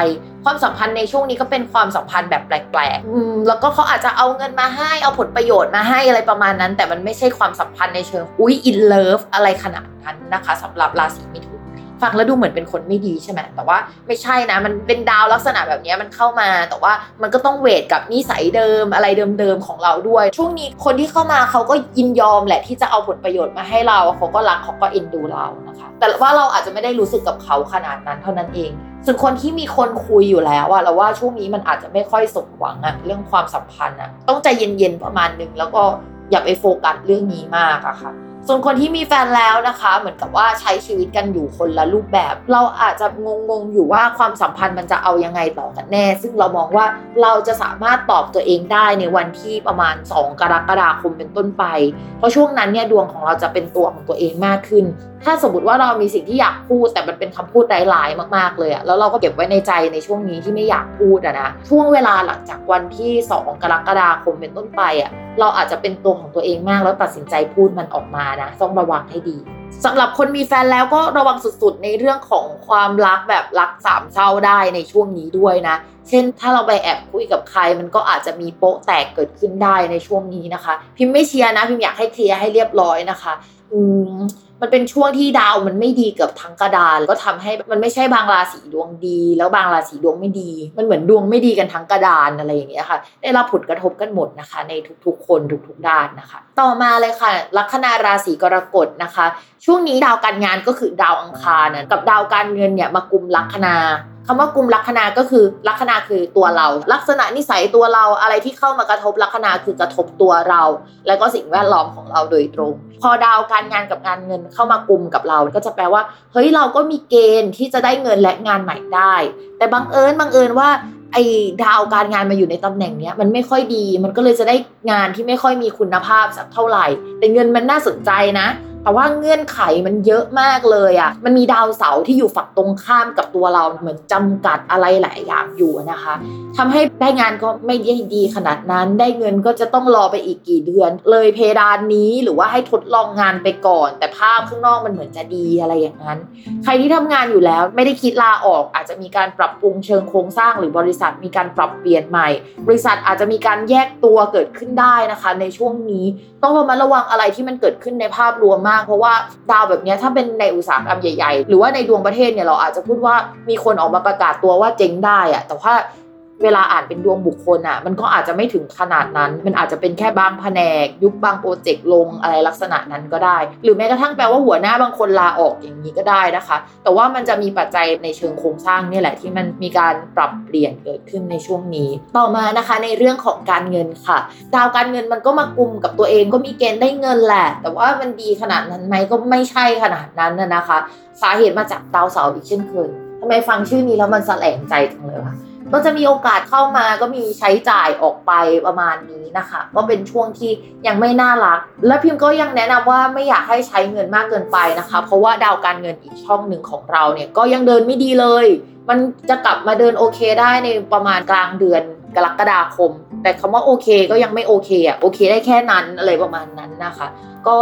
ความสัมพันธ์ในช่วงนี้ก็เป็นความสัมพันธ์แบบแปลกๆแล้วก็เขาอาจจะเอาเงินมาให้เอาผลประโยชน์มาให้อะไรประมาณนั้น แต่มันไม่ใช่ความสัมพันธ์ในเชิงอุ้ยอินเลิฟอะไรขนาดนั้นนะคะสำหรับราศีมิถุน ฟังแล้วดูเหมือนเป็นคนไม่ดีใช่ไหมแต่ว่าไม่ใช่นะ มันเป็นดาวลักษณะแบบนี้มันเข้ามา แต่ว่ามันก็ต้องเวทกับนิสัยเดิมอะไรเดิมๆของเราด้วย ช่วงนี้คนที่เข้ามาเขาก็ยินยอมแหละที่จะเอาผลประโยชน์มาให้เราเขาก็รักเขาก็เอ็นดูเรานะคะ แต่ว่าเราอาจจะไม่ได้รู้สึกกับเขาขนาดนั้นเท่านั้นเองส่วนคนที่มีคนคุยอยู่แล้วอะเราว่าช่วงนี้มันอาจจะไม่ค่อยสมหวังอะเรื่องความสัมพันธ์อะต้องใจเย็นๆประมาณนึงแล้วก็อย่าไปโฟกัสเรื่องนี้มากอะค่ะ ส่วนคนที่มีแฟนแล้วนะคะ เหมือนกับว่าใช้ชีวิตกันอยู่คนละรูปแบบ เราอาจจะงงๆอยู่ว่าความสัมพันธ์มันจะเอายังไงต่อกันแน่ ซึ่งเรามองว่าเราจะสามารถตอบตัวเองได้ในวันที่ประมาณ 2 กรกฎาคมเป็นต้นไป เพราะช่วงนั้นเนี่ยดวงของเราจะเป็นตัวของตัวเองมากขึ้น ถ้าสมมติว่าเรามีสิ่งที่อยากพูด แต่มันเป็นคำพูดร้ายๆมากๆเลยอะแล้วเราก็เก็บไว้ในใจในช่วงนี้ที่ไม่อยากพูดอะนะช่วงเวลาหลังจากวันที่ 2 กรกฎาคมเป็นต้นไปอะเราอาจจะเป็นตัวของตัวเองมากแล้วตัดสินใจพูดมันออกมานะต้องระวังให้ดีสำหรับคนมีแฟนแล้วก็ระวังสุดๆ ในเรื่องของความรักแบบรักสามเศร้าได้ในช่วงนี้ด้วยนะ เช่นถ้าเราไปแอบคุยกับใครมันก็อาจจะมีโป๊ะแตกเกิดขึ้นได้ในช่วงนี้นะคะ พิมพ์ไม่เชียร์นะ พิมพ์อยากให้เคลียร์ให้เรียบร้อยนะคะ อืม มันเป็นช่วงที่ดาวมันไม่ดีเกือบทั้งกระดาน ก็ทำให้มันไม่ใช่บางราศีดวงดี แล้วบางราศีดวงไม่ดี มันเหมือนดวงไม่ดีกันทั้งกระดานอะไรอย่างเงี้ยค่ะ ได้รับผลกระทบกันหมดนะคะ ในทุกๆ คนทุกๆด้านนะคะ ต่อมาเลยค่ะ ลัคนาราศีกรกฎนะคะ ช่วงนี้ดาวการงานก็คือดาวอังคารนะกับดาวการเงินเนี่ยมากุมลัคนา คำว่ากลุ่มลัคนาก็คือลัคนาคือตัวเรา ลักษณะนิสัยตัวเราอะไรที่เข้ามากระทบลัคนาคือกระทบตัวเรา แล้วก็สิ่งแวดล้อมของเราโดยตรง พอดาวการงานกับงานเงินเข้ามากลุ่มกับเรา ก็จะแปลว่าเฮ้ยเราก็มีเกณฑ์ที่จะได้เงินและงานใหม่ได้ แต่บังเอิญบังเอิญว่าไอ้ดาวการงานมาอยู่ในตำแหน่งเนี้ยมันไม่ค่อยดี มันก็เลยจะได้งานที่ไม่ค่อยมีคุณภาพสักเท่าไหร่ แต่เงินมันน่าสนใจนะ แต่ว่าเงื่อนไขมันเยอะมากเลยอะ่ะ มันมีดาวเสาร์ที่อยู่ฝั่งตรงข้ามกับตัวเราเหมือนจำกัดอะไรหลายอย่างอยู่นะคะทำให้ได้งานก็ไม่ได้ดีขนาดนั้น ได้เงินก็จะต้องรอไปอีกกี่เดือน เลยเพดานนี้หรือว่าให้ทดลองงานไปก่อน แต่ภาพข้างนอกมันเหมือนจะดีอะไรอย่างนั้น ใครที่ทำงานอยู่แล้วไม่ได้คิดลาออก อาจจะมีการปรับปรุงเชิงโครงสร้าง หรือบริษัทมีการปรับเปลี่ยนใหม่ บริษัทอาจจะมีการแยกตัวเกิดขึ้นได้นะคะ ในช่วงนี้ต้องระมัดระวังอะไรที่มันเกิดขึ้นในภาพรวมมาก เพราะว่าดาวแบบนี้ถ้าเป็นในอุตสาหกรรมใหญ่ ๆ หรือว่าในดวงประเทศเนี่ยเราอาจจะพูดว่ามีคนออกมาประกาศตัวว่าเจ๊งได้อะแต่ว่า เวลาอ่านเป็นดวงบุคคลอะ มันก็อาจจะไม่ถึงขนาดนั้น มันอาจจะเป็นแค่บางแผนก ยุบบางโปรเจกต์ลงอะไรลักษณะนั้นก็ได้ หรือแม้กระทั่งแปลว่าหัวหน้าบางคนลาออกอย่างนี้ก็ได้นะคะ แต่ว่ามันจะมีปัจจัยในเชิงโครงสร้างนี่แหละที่มันมีการปรับเปลี่ยนเกิดขึ้นในช่วงนี้ ต่อมานะคะในเรื่องของการเงินค่ะ ดาวการเงินมันก็มากลุ่มกับตัวเองก็มีเกณฑ์ได้เงินแหละ แต่ว่ามันดีขนาดนั้นไหมก็ไม่ใช่ขนาดนั้นนะคะ สาเหตุมาจากดาวเสาร์อีกเช่นเคยทำไมฟังชื่อนี้แล้วมันแสลงใจจังเลยวะ ก็จะมีโอกาสเข้ามาก็มีใช้จ่ายออกไปประมาณนี้นะคะก็เป็นช่วงที่ยังไม่น่ารัก และพิมพ์ก็ยังแนะนำว่าไม่อยากให้ใช้เงินมากเกินไปนะคะ เพราะว่าดาวการเงินอีกช่องหนึ่งของเราเนี่ยก็ยังเดินไม่ดีเลย มันจะกลับมาเดินโอเคได้ในประมาณกลางเดือนกรกฎาคม แต่คำว่าโอเคก็ยังไม่โอเคอะโอเคได้แค่นั้นอะไรประมาณนั้นนะคะ ก็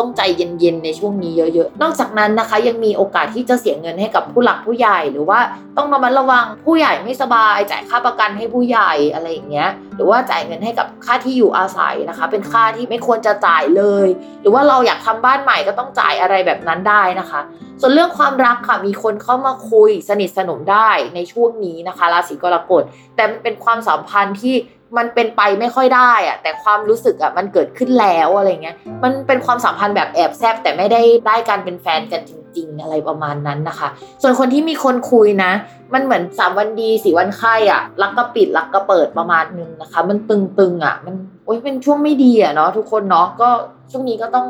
ต้องใจเย็นๆในช่วงนี้เยอะๆ นอกจากนั้นนะคะ ยังมีโอกาสที่จะเสียเงินให้กับผู้หลักผู้ใหญ่ หรือว่าต้องระมัดระวังผู้ใหญ่ไม่สบาย จ่ายค่าประกันให้ผู้ใหญ่อะไรอย่างเงี้ยหรือว่าจ่ายเงินให้กับค่าที่อยู่อาศัยนะคะ เป็นค่าที่ไม่ควรจะจ่ายเลย หรือว่าเราอยากทำบ้านใหม่ก็ต้องจ่ายอะไรแบบนั้นได้นะคะ ส่วนเรื่องความรักค่ะมีคนเข้ามาคุยสนิทสนมได้ในช่วงนี้นะคะราศีกรกฎแต่มันเป็นความสัมพันธ์ที่ มันเป็นไปไม่ค่อยได้อะแต่ความรู้สึกอะมันเกิดขึ้นแล้วอะไรเงี้ยมันเป็นความสัมพันธ์แบบแอบแซบแต่ไม่ได้ได้การเป็นแฟนกันจริง ๆ อะไรประมาณนั้นนะคะ ส่วนคนที่มีคนคุยนะ มันเหมือนสามวันดีสี่วันไข่อะรักก็ปิดรักก็เปิดประมาณนึงนะคะ มันตึงๆอะมันโอ๊ยเป็นช่วงไม่ดีอะเนาะทุกคนเนาะก็ช่วงนี้ก็ต้อง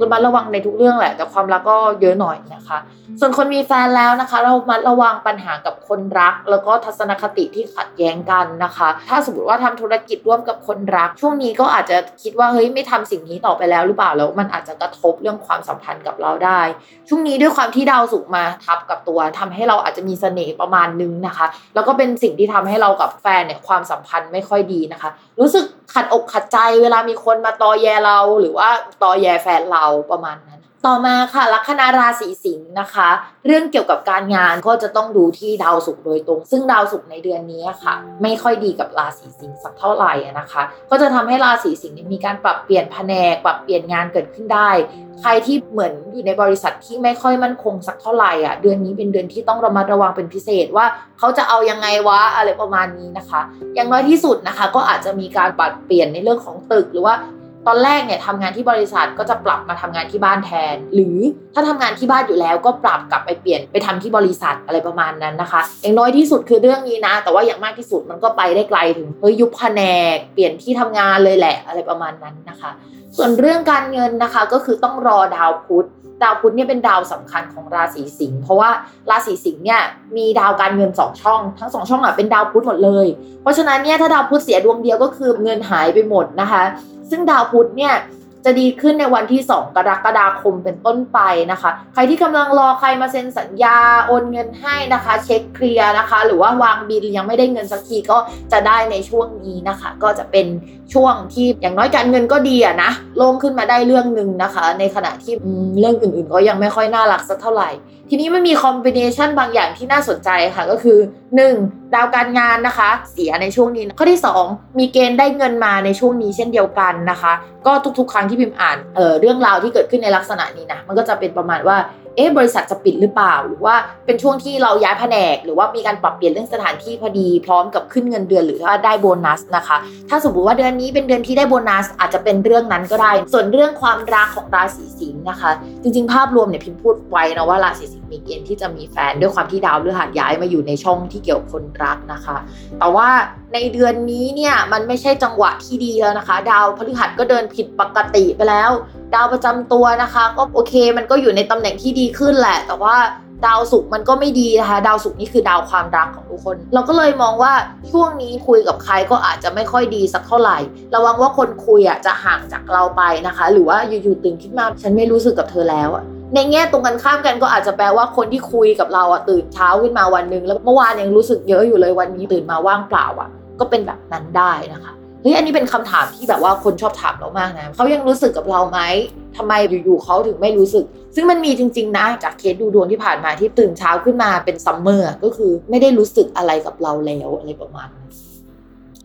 ระมัดระวังในทุกเรื่องแหละ แต่ความรักก็เยอะหน่อยนะคะ ส่วนคนมีแฟนแล้วนะคะ เรามาระวังปัญหากับคนรัก แล้วก็ทัศนคติที่ขัดแย้งกันนะคะ ถ้าสมมติว่าทำธุรกิจร่วมกับคนรัก ช่วงนี้ก็อาจจะคิดว่าเฮ้ยไม่ทำสิ่งนี้ต่อไปแล้วหรือเปล่าแล้วมันอาจจะกระทบเรื่องความสัมพันธ์กับเราได้ ช่วงนี้ด้วยความที่ดาวสุกมาทับกับตัวทำให้เราอาจจะมีเสน่ห์ประมาณนึงนะคะ แล้วก็เป็นสิ่งที่ทำให้เรากับแฟนเนี่ยความสัมพันธ์ไม่ค่อยดีนะคะรู้สึกขัดอกขัดใจเวลามีคนมาตอแยเราหรือว่าตอแยแฟนเราประมาณนั้น ต่อมาค่ะลัคนาราศีสิงห์นะคะ เรื่องเกี่ยวกับการงานก็จะต้องดูที่ดาวศุกร์โดยตรง ซึ่งดาวศุกร์ในเดือนนี้ค่ะ ไม่ค่อยดีกับราศีสิงห์สักเท่าไหร่นะคะ ก็จะทำให้ราศีสิงห์มีการปรับเปลี่ยนแผนกปรับเปลี่ยนงานเกิดขึ้นได้ ใครที่เหมือนอยู่ในบริษัทที่ไม่ค่อยมั่นคงสักเท่าไหร่อะเดือนนี้เป็นเดือนที่ต้องระมัดระวังเป็นพิเศษว่าเขาจะเอายังไงวะอะไรประมาณนี้นะคะ อย่างน้อยที่สุดนะคะ ก็อาจจะมีการปรับเปลี่ยนในเรื่องของตึกหรือว่า ตอนแรกเนี่ยทำงานที่บริษัทก็จะปรับมาทำงานที่บ้านแทน หรือถ้าทำงานที่บ้านอยู่แล้วก็ปรับกลับไปเปลี่ยนไปทำที่บริษัทอะไรประมาณนั้นนะคะอย่างน้อยที่สุดคือเรื่องนี้นะ แต่ว่าอย่างมากที่สุดมันก็ไปได้ไกลถึงเฮ้ยยุบแผนกเปลี่ยนที่ทำงานเลยแหละอะไรประมาณนั้นนะคะ ส่วนเรื่องการเงินนะคะก็คือต้องรอดาวพุธ ดาวพุธเนี่ยเป็นดาวสำคัญของราศีสิงห์เพราะว่าราศีสิงห์เนี่ยมีดาวการเงินสองช่อง ทั้งสองช่องอะเป็นดาวพุธหมดเลย เพราะฉะนั้นเนี่ยถ้าดาวพุธเสียดวงเดียวก็คือเงินหายไปหมดนะคะ ซึ่งดาวพุธเนี่ย จะดีขึ้นในวันที่ 2 กรกฎาคมเป็นต้นไปนะคะ ใครที่กำลังรอใครมาเซ็นสัญญาโอนเงินให้นะคะ เช็คเคลียร์นะคะ หรือว่าวางบินยังไม่ได้เงินสักทีก็จะได้ในช่วงนี้นะคะ ก็จะเป็นช่วงที่อย่างน้อยการเงินก็ดีอะนะโล่งขึ้นมาได้เรื่องหนึ่งนะคะ ในขณะที่เรื่องอื่นๆ ก็ยังไม่ค่อยน่ารักสักเท่าไหร่ ทีนี้มันมีคอมบิเนชันบางอย่างที่น่าสนใจค่ะก็คือ 1. ดาวการงานนะคะ เสียในช่วงนี้ ข้อที่ 2 มีเกณฑ์ได้เงินมาในช่วงนี้เช่นเดียวกันนะคะ ก็ทุกๆ ครั้งที่พิมพ์อ่านเออเรื่องราวที่เกิดขึ้นในลักษณะนี้นะมันก็จะเป็นประมาณว่า เอ๊ะบริษัทจะปิดหรือเปล่า หรือว่าเป็นช่วงที่เราย้ายแผนก หรือว่ามีการปรับเปลี่ยนเรื่องสถานที่พอดีพร้อมกับขึ้นเงินเดือนหรือว่าได้โบนัสนะคะ ถ้าสมมติว่าเดือนนี้เป็นเดือนที่ได้โบนัส อาจจะเป็นเรื่องนั้นก็ได้ ส่วนเรื่องความรักของราศีสิงห์นะคะ จริงๆ ภาพรวมเนี่ยพิมพ์พูดไว้นะว่าราศีสิงห์มีเกณฑ์ที่จะมีแฟนด้วยความที่ดาวฤหัสย้ายมาอยู่ในช่องที่เกี่ยวกับคนรักนะคะ แต่ว่า ในเดือนนี้เนี่ยมันไม่ใช่จังหวะที่ดีแล้วนะคะ ดาวพฤหัสก็เดินผิดปกติไปแล้ว ดาวประจำตัวนะคะ ก็โอเค มันก็อยู่ในตำแหน่งที่ดีขึ้นแหละ แต่ว่าดาวศุกร์มันก็ไม่ดีนะคะ ดาวศุกร์นี่คือดาวความรักของทุกคน เราก็เลยมองว่าช่วงนี้คุยกับใครก็อาจจะไม่ค่อยดีสักเท่าไหร่ ระวังว่าคนคุยอะจะห่างจากเราไปนะคะ หรือว่าอยู่ๆตื่นขึ้นมาฉันไม่รู้สึกกับเธอแล้วในแง่ตรงกันข้ามกันก็อาจจะแปลว่าคนที่คุยกับเราอะตื่นเช้าขึ้นมาวันนึง แล้วเมื่อวานยังรู้สึกเยอะอยู่เลยวันนี้ตื่นมาว่างเปล่าอะ ก็เป็นแบบนั้นได้นะคะเฮ้ยอันนี้เป็นคำถามที่แบบว่าคนชอบถามเรามากนะเขายังรู้สึกกับเราไหมทำไมอยู่ๆเขาถึงไม่รู้สึก ซึ่งมันมีจริง ๆ นะ จากเคสดูดวงที่ผ่านมาที่ตื่นเช้าขึ้นมาเป็น Summer ก็คือไม่ได้รู้สึกอะไรกับเราแล้วอะไรประมาณนั้น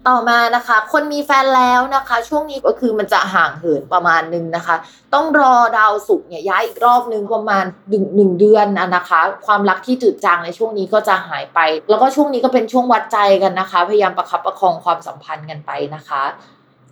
ต่อมานะคะ คนมีแฟนแล้วนะคะ ช่วงนี้ก็คือมันจะห่างเหินประมาณนึงนะคะ ต้องรอดาวศุกร์เนี่ยย้ายอีกรอบนึงประมาณหนึ่งหนึ่งเดือนนะคะ ความรักที่จืดจางในช่วงนี้ก็จะหายไป แล้วก็ช่วงนี้ก็เป็นช่วงวัดใจกันนะคะ พยายามประคับประคองความสัมพันธ์กันไปนะคะ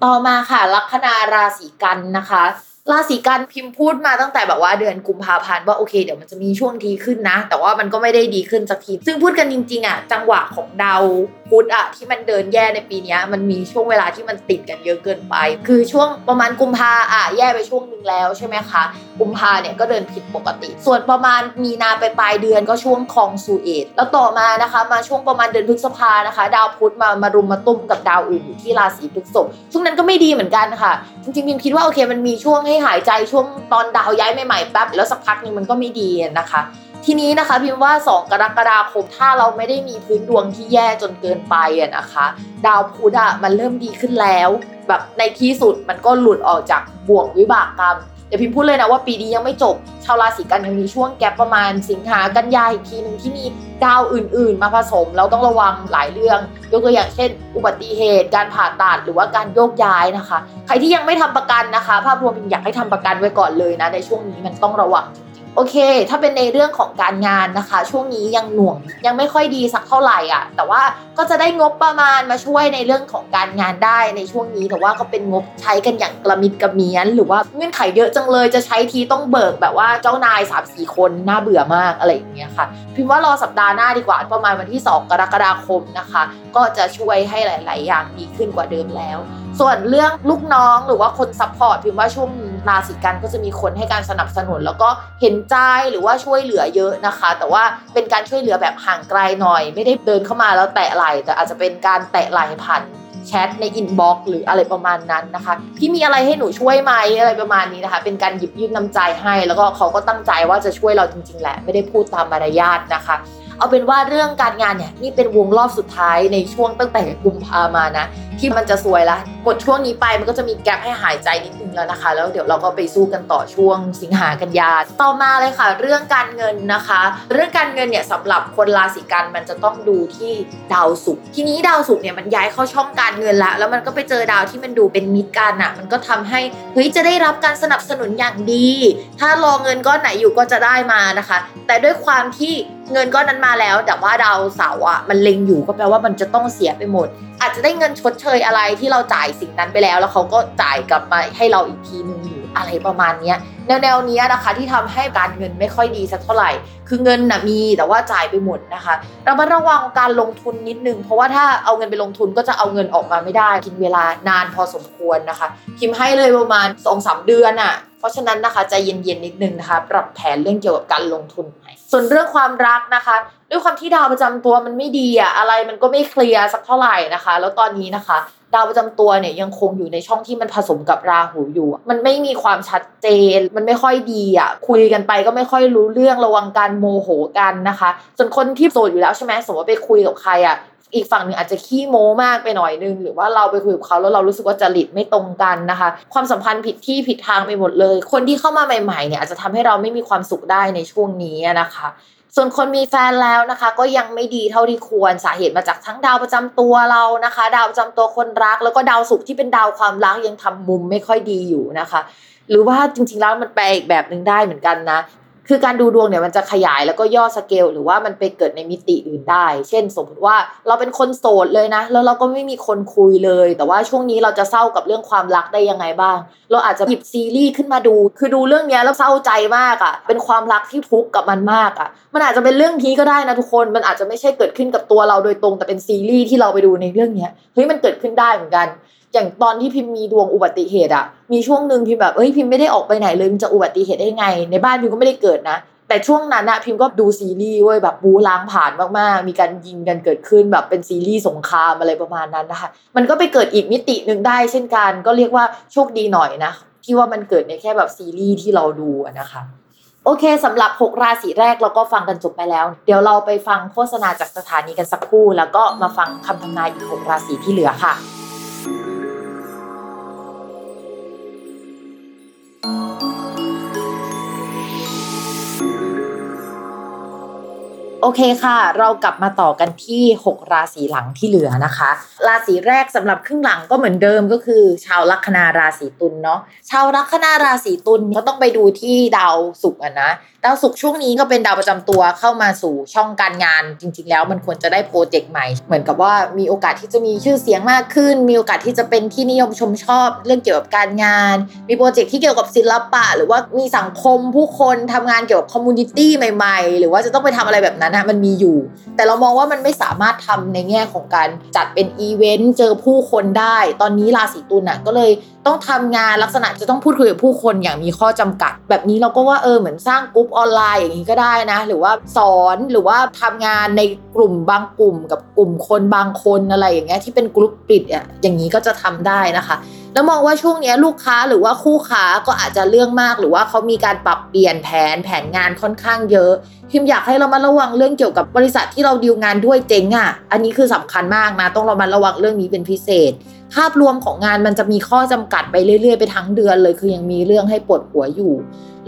ต่อมาค่ะ ลัคนาราศีกันนะคะราศีกันพิมพ์พูดมาตั้งแต่แบบว่าเดือนกุมภาพันธ์ว่าโอเคเดี๋ยวมันจะมีช่วงดีขึ้นนะ แต่ว่ามันก็ไม่ได้ดีขึ้นสักที ซึ่งพูดกันจริงๆอะจังหวะของดาวพุธอะที่มันเดินแย่ในปีนี้มันมีช่วงเวลาที่มันติดกันเยอะเกินไป คือช่วงประมาณกุมภาอะแย่ไปช่วงหนึ่งแล้วใช่ไหมคะกุมภาเนี่ยก็เดินผิดปกติ ส่วนประมาณมีนาไปปลายเดือนก็ช่วงคองซูเอตแล้วต่อมานะคะมาช่วงประมาณเดือนพฤษภานะคะ ดาวพุธมามารุมมาตุ้มกับดาวอื่นอยู่ที่ราศีพฤษภช่วงนั้นก็ไม่ดีเหมือนกันค่ะ จริงๆพิมคิดว่าโอเคมันมีช่วงให้หายใจช่วงตอนดาวย้ายใหม่ๆแป๊บแล้วสักพักนึงมันก็ไม่ดีนะคะ ทีนี้นะคะพิมว่า 2 กรกฎาคมถ้าเราไม่ได้มีพื้นดวงที่แย่จนเกินไปอะนะคะ ดาวพุธอะมันเริ่มดีขึ้นแล้ว แบบในที่สุดมันก็หลุดออกจากบ่วงวิบากกรรมเดี๋ยวพิมพูดเลยนะว่าปีนี้ยังไม่จบ ชาวราศีกันยังมีช่วงแกลประมาณสิงหากันยาอีกทีหนึ่งที่มีดาวอื่น ๆ มาผสม เราต้องระวังหลายเรื่อง ยกตัวอย่างเช่น อุบัติเหตุ การผ่าตัดหรือว่าการโยกย้ายนะคะ ใครที่ยังไม่ทำประกันนะคะ ภาพรวมพิมอยากให้ทำประกันไว้ก่อนเลยนะในช่วงนี้มันต้องระวัง โอเค ถ้าเป็นในเรื่องของการงานนะคะ ช่วงนี้ยังหน่วงยังไม่ค่อยดีสักเท่าไหร่อะ แต่ว่าก็จะได้งบประมาณมาช่วยในเรื่องของการงานได้ในช่วงนี้แต่ว่าก็เป็นงบใช้กันอย่างกระมิดกระเมียน หรือว่าเงื่อนไขเยอะจังเลยจะใช้ทีต้องเบิกแบบว่าเจ้านาย3ามสี่คนน่าเบื่อมากอะไรอย่างเงี้ยค่ะ พิมพ์ว่ารอสัปดาห์หน้าดีกว่าประมาณวันที่ 2 กรกฎาคมนะคะ ก็จะช่วยให้หลาย ๆ อย่างดีขึ้นกว่าเดิมแล้ว ส่วนเรื่องลูกน้องหรือว่าคน support พิมพ์ว่าช่วง ราศีกันย์ก็จะมีคนให้การสนับสนุน แล้วก็เห็นใจหรือว่าช่วยเหลือเยอะนะคะ แต่ว่าเป็นการช่วยเหลือแบบห่างไกลหน่อย ไม่ได้เดินเข้ามาแล้วแตะไหล่แต่อาจจะเป็นการแตะไหล่ผ่านแชทใน inbox หรืออะไรประมาณนั้นนะคะพี่มีอะไรให้หนูช่วยไหมอะไรประมาณนี้นะคะ เป็นการหยิบยื่นน้ำใจให้ แล้วก็เขาก็ตั้งใจว่าจะช่วยเราจริง ๆ แหละ ไม่ได้พูดตามมารยาทนะคะเอาเป็นว่าเรื่องการงานเนี่ยนี่เป็นวงรอบสุดท้ายในช่วงตั้งแต่กุมภามานะที่มันจะสวยละหมดช่วงนี้ไปมันก็จะมีแกลบให้หายใจนิดนึงแล้วนะคะ แล้วเดี๋ยวเราก็ไปสู้กันต่อช่วงสิงหากันยา ต่อมาเลยค่ะ เรื่องการเงินนะคะ เรื่องการเงินเนี่ยสำหรับคนราศีกันมันจะต้องดูที่ดาวศุกร์ทีนี้ดาวศุกร์เนี่ยมันย้ายเข้าช่องการเงินละแล้วมันก็ไปเจอดาวที่มันดูเป็นมิตรกันอะมันก็ทำให้เฮ้ยจะได้รับการสนับสนุนอย่างดี ถ้ารอเงินก้อนไหนอยู่ก็จะได้มานะคะ แต่ด้วยความที่เงินก้อนนั้นมาแล้ว แต่ว่าดาวเสาร์อะมันเล็งอยู่ก็แปลว่ามันจะต้องเสียไปหมดอาจจะได้เงินชดเชยอะไรที่เราจ่ายสิ่งนั้นไปแล้ว แล้วเขาก็จ่ายกลับมาให้เราอีกทีนึง อะไรประมาณนี้แนวแนวนี้นะคะที่ทำให้การเงินไม่ค่อยดีสักเท่าไหร่ คือเงินนะมีแต่ว่าจ่ายไปหมดนะคะเรามาระวังการลงทุนนิดนึง เพราะว่าถ้าเอาเงินไปลงทุนก็จะเอาเงินออกมาไม่ได้ กินเวลานานพอสมควรนะคะคิมให้เลยประมาณ2อสเดือนอะ่ะเพราะฉะนั้นนะคะใจเย็นๆนิดนึงนะคะปรับแผนเรื่องเกี่ยวกับการลงทุนใหม่ส่วนเรื่องความรักนะคะ ด้วยความที่ดาวประจำตัวมันไม่ดีอะอะไรมันก็ไม่เคลียร์สักเท่าไหร่นะคะ แล้วตอนนี้นะคะดาวประจำตัวเนี่ยยังคงอยู่ในช่องที่มันผสมกับราหูอยู่ มันไม่มีความชัดเจน มันไม่ค่อยดีอะ คุยกันไปก็ไม่ค่อยรู้เรื่องระวังการโมโหกันนะคะ ส่วนคนที่โสดอยู่แล้วใช่ไหมสมมติว่าไปคุยกับใครอะอีกฝั่งหนึ่งอาจจะขี้โม้มากไปหน่อยนึง หรือว่าเราไปคุยกับเขาแล้วเรารู้สึกว่าจริตไม่ตรงกันนะคะ ความสัมพันธ์ผิดที่ผิดทางไปหมดเลย คนที่เข้ามาใหม่ๆเนี่ยอาจจะทำให้เราไม่มีความสุขได้ในช่วงนี้นะคะ ส่วนคนมีแฟนแล้วนะคะ ก็ยังไม่ดีเท่าที่ควรสาเหตุมาจากทั้งดาวประจำตัวเรานะคะ ดาวประจำตัวคนรัก แล้วก็ดาวศุกร์ที่เป็นดาวความรักยังทำมุมไม่ค่อยดีอยู่นะคะ หรือว่าจริงๆแล้วมันไปอีกแบบหนึ่งได้เหมือนกันนะ คือการดูดวงเนี่ยมันจะขยายแล้วก็ย่อสเกลหรือว่ามันไปเกิดในมิติอื่นได้ เช่น สมมติว่าเราเป็นคนโสดเลยนะ แล้วเราก็ไม่มีคนคุยเลย แต่ว่าช่วงนี้เราจะเศร้ากับเรื่องความรักได้ยังไงบ้าง เราอาจจะหยิบซีรีส์ขึ้นมาดู คือดูเรื่องนี้แล้วเศร้าใจมากอะ่ะ เป็นความรักที่ทุกข์กับมันมากอะ่ะ มันอาจจะเป็นเรื่องนี้ก็ได้นะทุกคน มันอาจจะไม่ใช่เกิดขึ้นกับตัวเราโดยตรง แต่เป็นซีรีส์ที่เราไปดูในเรื่องเนี้ยเฮ้ยมันเกิดขึ้นได้เหมือนกัน อย่างตอนที่พิมมีดวงอุบัติเหตุอะมีช่วงหนึ่งพิมแบบเอ้ยพิมไม่ได้ออกไปไหนเลยมันจะอุบัติเหตุได้ไง ในบ้านพิมก็ไม่ได้เกิดนะ แต่ช่วงนั้นอะพิมก็ดูซีรีส์เว้ยแบบบูล้างผ่านมากๆ มีการยิงกันเกิดขึ้นแบบเป็นซีรีส์สงครามอะไรประมาณนั้นนะคะมันก็ไปเกิดอีกมิติหนึ่งได้ เช่นกันก็เรียกว่าโชคดีหน่อยนะที่ว่ามันเกิดในแค่แบบซีรีส์ที่เราดูนะคะโอเคสำหรับ 6 ราศีแรกเราก็ฟังกันจบไปแล้ว เดี๋ยวเราไปฟังโฆษณาจากสถานีกันสักครู่ แล้วก็มาฟังคำทำนายอีก 6 ราศีที่เหลือค่ะ โอเคค่ะ เรากลับมาต่อกันที่ 6 ราศีหลังที่เหลือนะคะ ราศีแรกสำหรับครึ่งหลังก็เหมือนเดิมก็คือ ชาวลัคนาราศีตุลย์เนาะชาวลัคนาราศีตุลย์ก็ต้องไปดูที่ดาวศุกร์นะดาวศุกร์ช่วงนี้ก็เป็นดาวประจำตัวเข้ามาสู่ช่องการงาน จริง ๆ แล้วมันควรจะได้ project ใหม่ เหมือนกับว่ามีโอกาสที่จะมีชื่อเสียงมากขึ้น มีโอกาสที่จะเป็นที่นิยมชมชอบเรื่องเกี่ยวกับการงาน มี project ที่เกี่ยวกับศิลปะ หรือว่ามีสังคมผู้คนทำงานเกี่ยวกับ community ใหม่ ๆ หรือว่าจะต้องไปทำอะไรแบบนั้นนะมันมีอยู่ แต่เรามองว่ามันไม่สามารถทำในแง่ของการจัดเป็นอีเวนต์เจอผู้คนได้ ตอนนี้ราศีตุลน่ะก็เลยต้องทำงานลักษณะจะต้องพูดคุยกับผู้คนอย่างมีข้อจำกัด แบบนี้เราก็ว่าเออเหมือนสร้างกลุ่มออนไลน์อย่างนี้ก็ได้นะ หรือว่าสอนหรือว่าทำงานในกลุ่มบางกลุ่ม กับกลุ่มคนบางคนอะไรอย่างเงี้ยที่เป็นกลุ่มปิดอะอย่างนี้ก็จะทำได้นะคะ แล้วมองว่าช่วงนี้ลูกค้าหรือว่าคู่ค้าก็อาจจะเรื่องมาก หรือว่าเขามีการปรับเปลี่ยนแผนแผนงานค่อนข้างเยอะพิมอยากให้เรามาระวังเรื่องเกี่ยวกับบริษัทที่เราดีลงานด้วยเจ๊งอะ อันนี้คือสำคัญมากนะ ต้องเรามาระวังเรื่องนี้เป็นพิเศษ ภาพรวมของงานมันจะมีข้อจำกัดไปเรื่อยๆไปทั้งเดือนเลย คือยังมีเรื่องให้ปวดหัวอยู่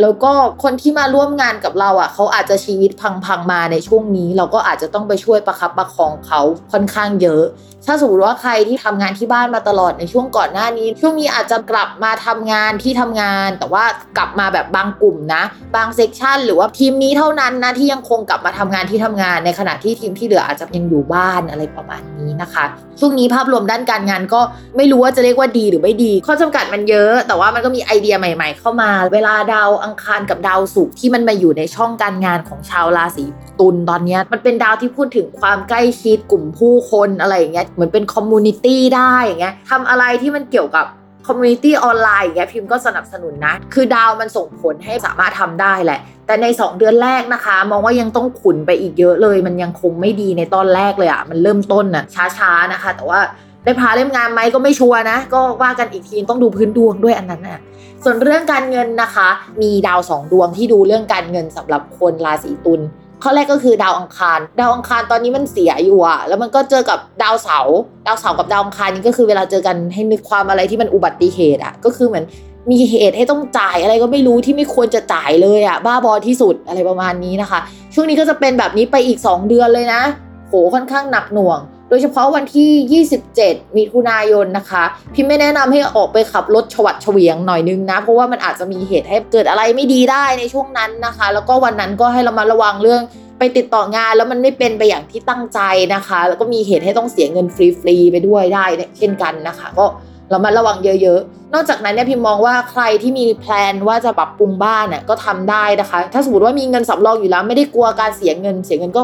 แล้วก็คนที่มาร่วมงานกับเราอะเขาอาจจะชีวิตพังๆมาในช่วงนี้ เราก็อาจจะต้องไปช่วยประคับประคองเขาค่อนข้างเยอะ ถ้าสมมติว่าใครที่ทำงานที่บ้านมาตลอดในช่วงก่อนหน้านี้ ช่วงนี้อาจจะกลับมาทำงานที่ทำงาน แต่ว่ากลับมาแบบบางกลุ่มนะ บาง section หรือว่าทีมนี้เท่านั้นนะที่ยังคงกลับมาทำงานที่ทำงาน ในขณะที่ทีมที่เหลืออาจจะยังอยู่บ้านอะไรประมาณนี้นะคะ ช่วงนี้ภาพรวมด้านการงานก็ไม่รู้ว่าจะเรียกว่าดีหรือไม่ดี ข้อจำกัดมันเยอะ แต่ว่ามันก็มีไอเดียใหม่ ๆ เข้ามา เวลาดาวอังคารกับดาวศุกร์ที่มันมาอยู่ในช่องการงานของชาวราศีตุลย์ตอนนี้มันเป็นดาวที่พูดถึงความใกล้ชิดกลุ่มผู้คนอะไรอย่างเงี้ยเหมือนเป็น community ได้อย่างเงี้ยทำอะไรที่มันเกี่ยวกับcommunity ออนไลน์อย่างเงี้ยพิมพ์ก็สนับสนุนนะ คือดาวมันส่งผลให้สามารถทำได้แหละ แต่ใน 2 เดือนแรกนะคะ มองว่ายังต้องขุนไปอีกเยอะเลย มันยังคงไม่ดีในตอนแรกเลยอะ่ะมันเริ่มต้นน่ะช้าๆนะคะ แต่ว่าได้พาเล่มงานไหมก็ไม่ชัวร์นะ ก็ว่ากันอีกทีต้องดูพื้นดวงด้วยอันนั้นน่ะ ส่วนเรื่องการเงินนะคะ มีดาวสองดวงที่ดูเรื่องการเงินสำหรับคนราศีตุลข้อแรกก็คือดาวอังคาร ดาวอังคารตอนนี้มันเสียอยู่อะแล้วมันก็เจอกับดาวเสาร์ดาวเสาร์กับดาวอังคารนี่ก็คือเวลาเจอกันให้นึกความอะไรที่มันอุบัติเหตุอะก็คือเหมือนมีเหตุให้ต้องจ่ายอะไรก็ไม่รู้ที่ไม่ควรจะจ่ายเลยอะบ้าบอที่สุดอะไรประมาณนี้นะคะ ช่วงนี้ก็จะเป็นแบบนี้ไปอีก 2 เดือนเลยนะ โหค่อนข้างหนักหน่วง โดยเฉพาะวันที่ 27 มิถุนายนนะคะ พี่ไม่แนะนำให้ออกไปขับรถฉวัดเฉวียงหน่อยนึงนะ เพราะว่ามันอาจจะมีเหตุให้เกิดอะไรไม่ดีได้ในช่วงนั้นนะคะ แล้วก็วันนั้นก็ให้เรามาระวังเรื่องไปติดต่องานแล้วมันไม่เป็นไปอย่างที่ตั้งใจนะคะ แล้วก็มีเหตุให้ต้องเสียเงินฟรีๆไปด้วยได้เช่นกันนะคะ ก็ เรามาระวังเยอะๆ นอกจากนั้นเนี่ยพิมมองว่าใครที่มีแพลนว่าจะปรับปรุงบ้านเนี่ยก็ทำได้นะคะ ถ้าสมมติว่ามีเงินสำรองอยู่แล้ว ไม่ได้กลัวการเสียเงิน เสียเงินก็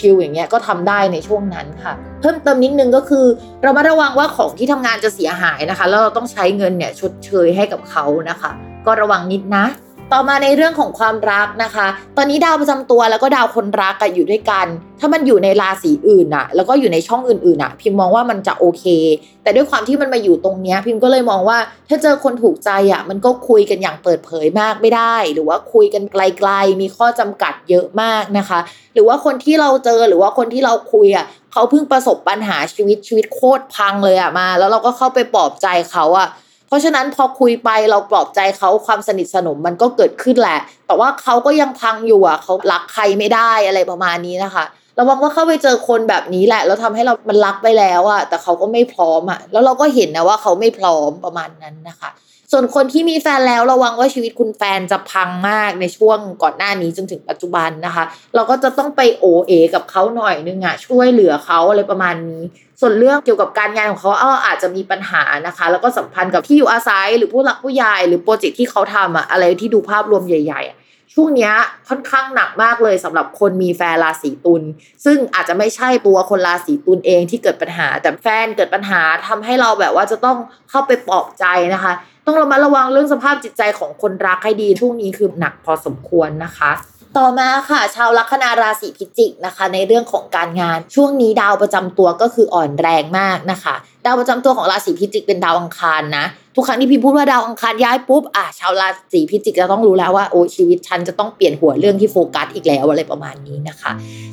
ชิวๆอย่างเงี้ยก็ทำได้ในช่วงนั้นค่ะ เพิ่มเติมนิดนึงก็คือ เรามาระวังว่าของที่ทำงานจะเสียหายนะคะ แล้วเราต้องใช้เงินเนี่ยชดเชยให้กับเขานะคะ ก็ระวังนิดนะ ต่อมาในเรื่องของความรักนะคะ ตอนนี้ดาวประจำตัวแล้วก็ดาวคนรักกันอยู่ด้วยกัน ถ้ามันอยู่ในราศีอื่นอะแล้วก็อยู่ในช่องอื่นๆอะพิมมองว่ามันจะโอเค แต่ด้วยความที่มันมาอยู่ตรงเนี้ยพิมก็เลยมองว่า ถ้าเจอคนถูกใจอะมันก็คุยกันอย่างเปิดเผยมากไม่ได้ หรือว่าคุยกันไกลๆ มีข้อจำกัดเยอะมากนะคะ หรือว่าคนที่เราเจอหรือว่าคนที่เราคุยอะเขาเพิ่งประสบปัญหาชีวิตชีวิตโคตรพังเลยอะมา แล้วเราก็เข้าไปปลอบใจเขาอะ เพราะฉะนั้นพอคุยไปเราปลอบใจเขาความสนิทสนมมันก็เกิดขึ้นแหละ แต่ว่าเขาก็ยังพังอยู่อะเขารักใครไม่ได้อะไรประมาณนี้นะคะเราวังว่าเข้าไปเจอคนแบบนี้แหละ แล้วทำให้เรามันรักไปแล้วอะแต่เขาก็ไม่พร้อมอะแล้วเราก็เห็นนะว่าเขาไม่พร้อมประมาณนั้นนะคะ ส่วนคนที่มีแฟนแล้วระวังว่าชีวิตคุณแฟนจะพังมากในช่วงก่อนหน้านี้จนถึงปัจจุบันนะคะ เราก็จะต้องไปโอเอ กับเขาหน่อยนึงอะช่วยเหลือเขาอะไรประมาณนี้ ส่วนเรื่องเกี่ยวกับการงานของเขาเอออาจจะมีปัญหานะคะ แล้วก็สัมพันธ์กับที่อยู่อาศัยหรือผู้หลักผู้ใหญ่หรือโปรเจกต์ที่เขาทำอะอะไรที่ดูภาพรวมใหญ่ๆ ช่วงนี้ค่อนข้างหนักมากเลยสำหรับคนมีแฟนราศีตุลซึ่งอาจจะไม่ใช่ตัวคนราศีตุลเองที่เกิดปัญหา แต่แฟนเกิดปัญหาทำให้เราแบบว่าจะต้องเข้าไปปลอบใจนะคะ ต้องระมัดระวังเรื่องสภาพจิตใจของคนรักให้ดีช่วงนี้คือหนักพอสมควรนะคะต่อมาค่ะ ชาวลัคนาราศีพิจิกนะคะ ในเรื่องของการงานช่วงนี้ดาวประจำตัวก็คืออ่อนแรงมากนะคะ ดาวประจำตัวของราศีพิจิกเป็นดาวอังคารนะ ทุกครั้งที่พี่พูดว่าดาวอังคารย้ายปุ๊บอะชาวราศีพิจิกจะต้องรู้แล้วว่าโอ้ชีวิตฉันจะต้องเปลี่ยนหัวเรื่องที่โฟกัสอีกแล้วอะไรประมาณนี้นะคะ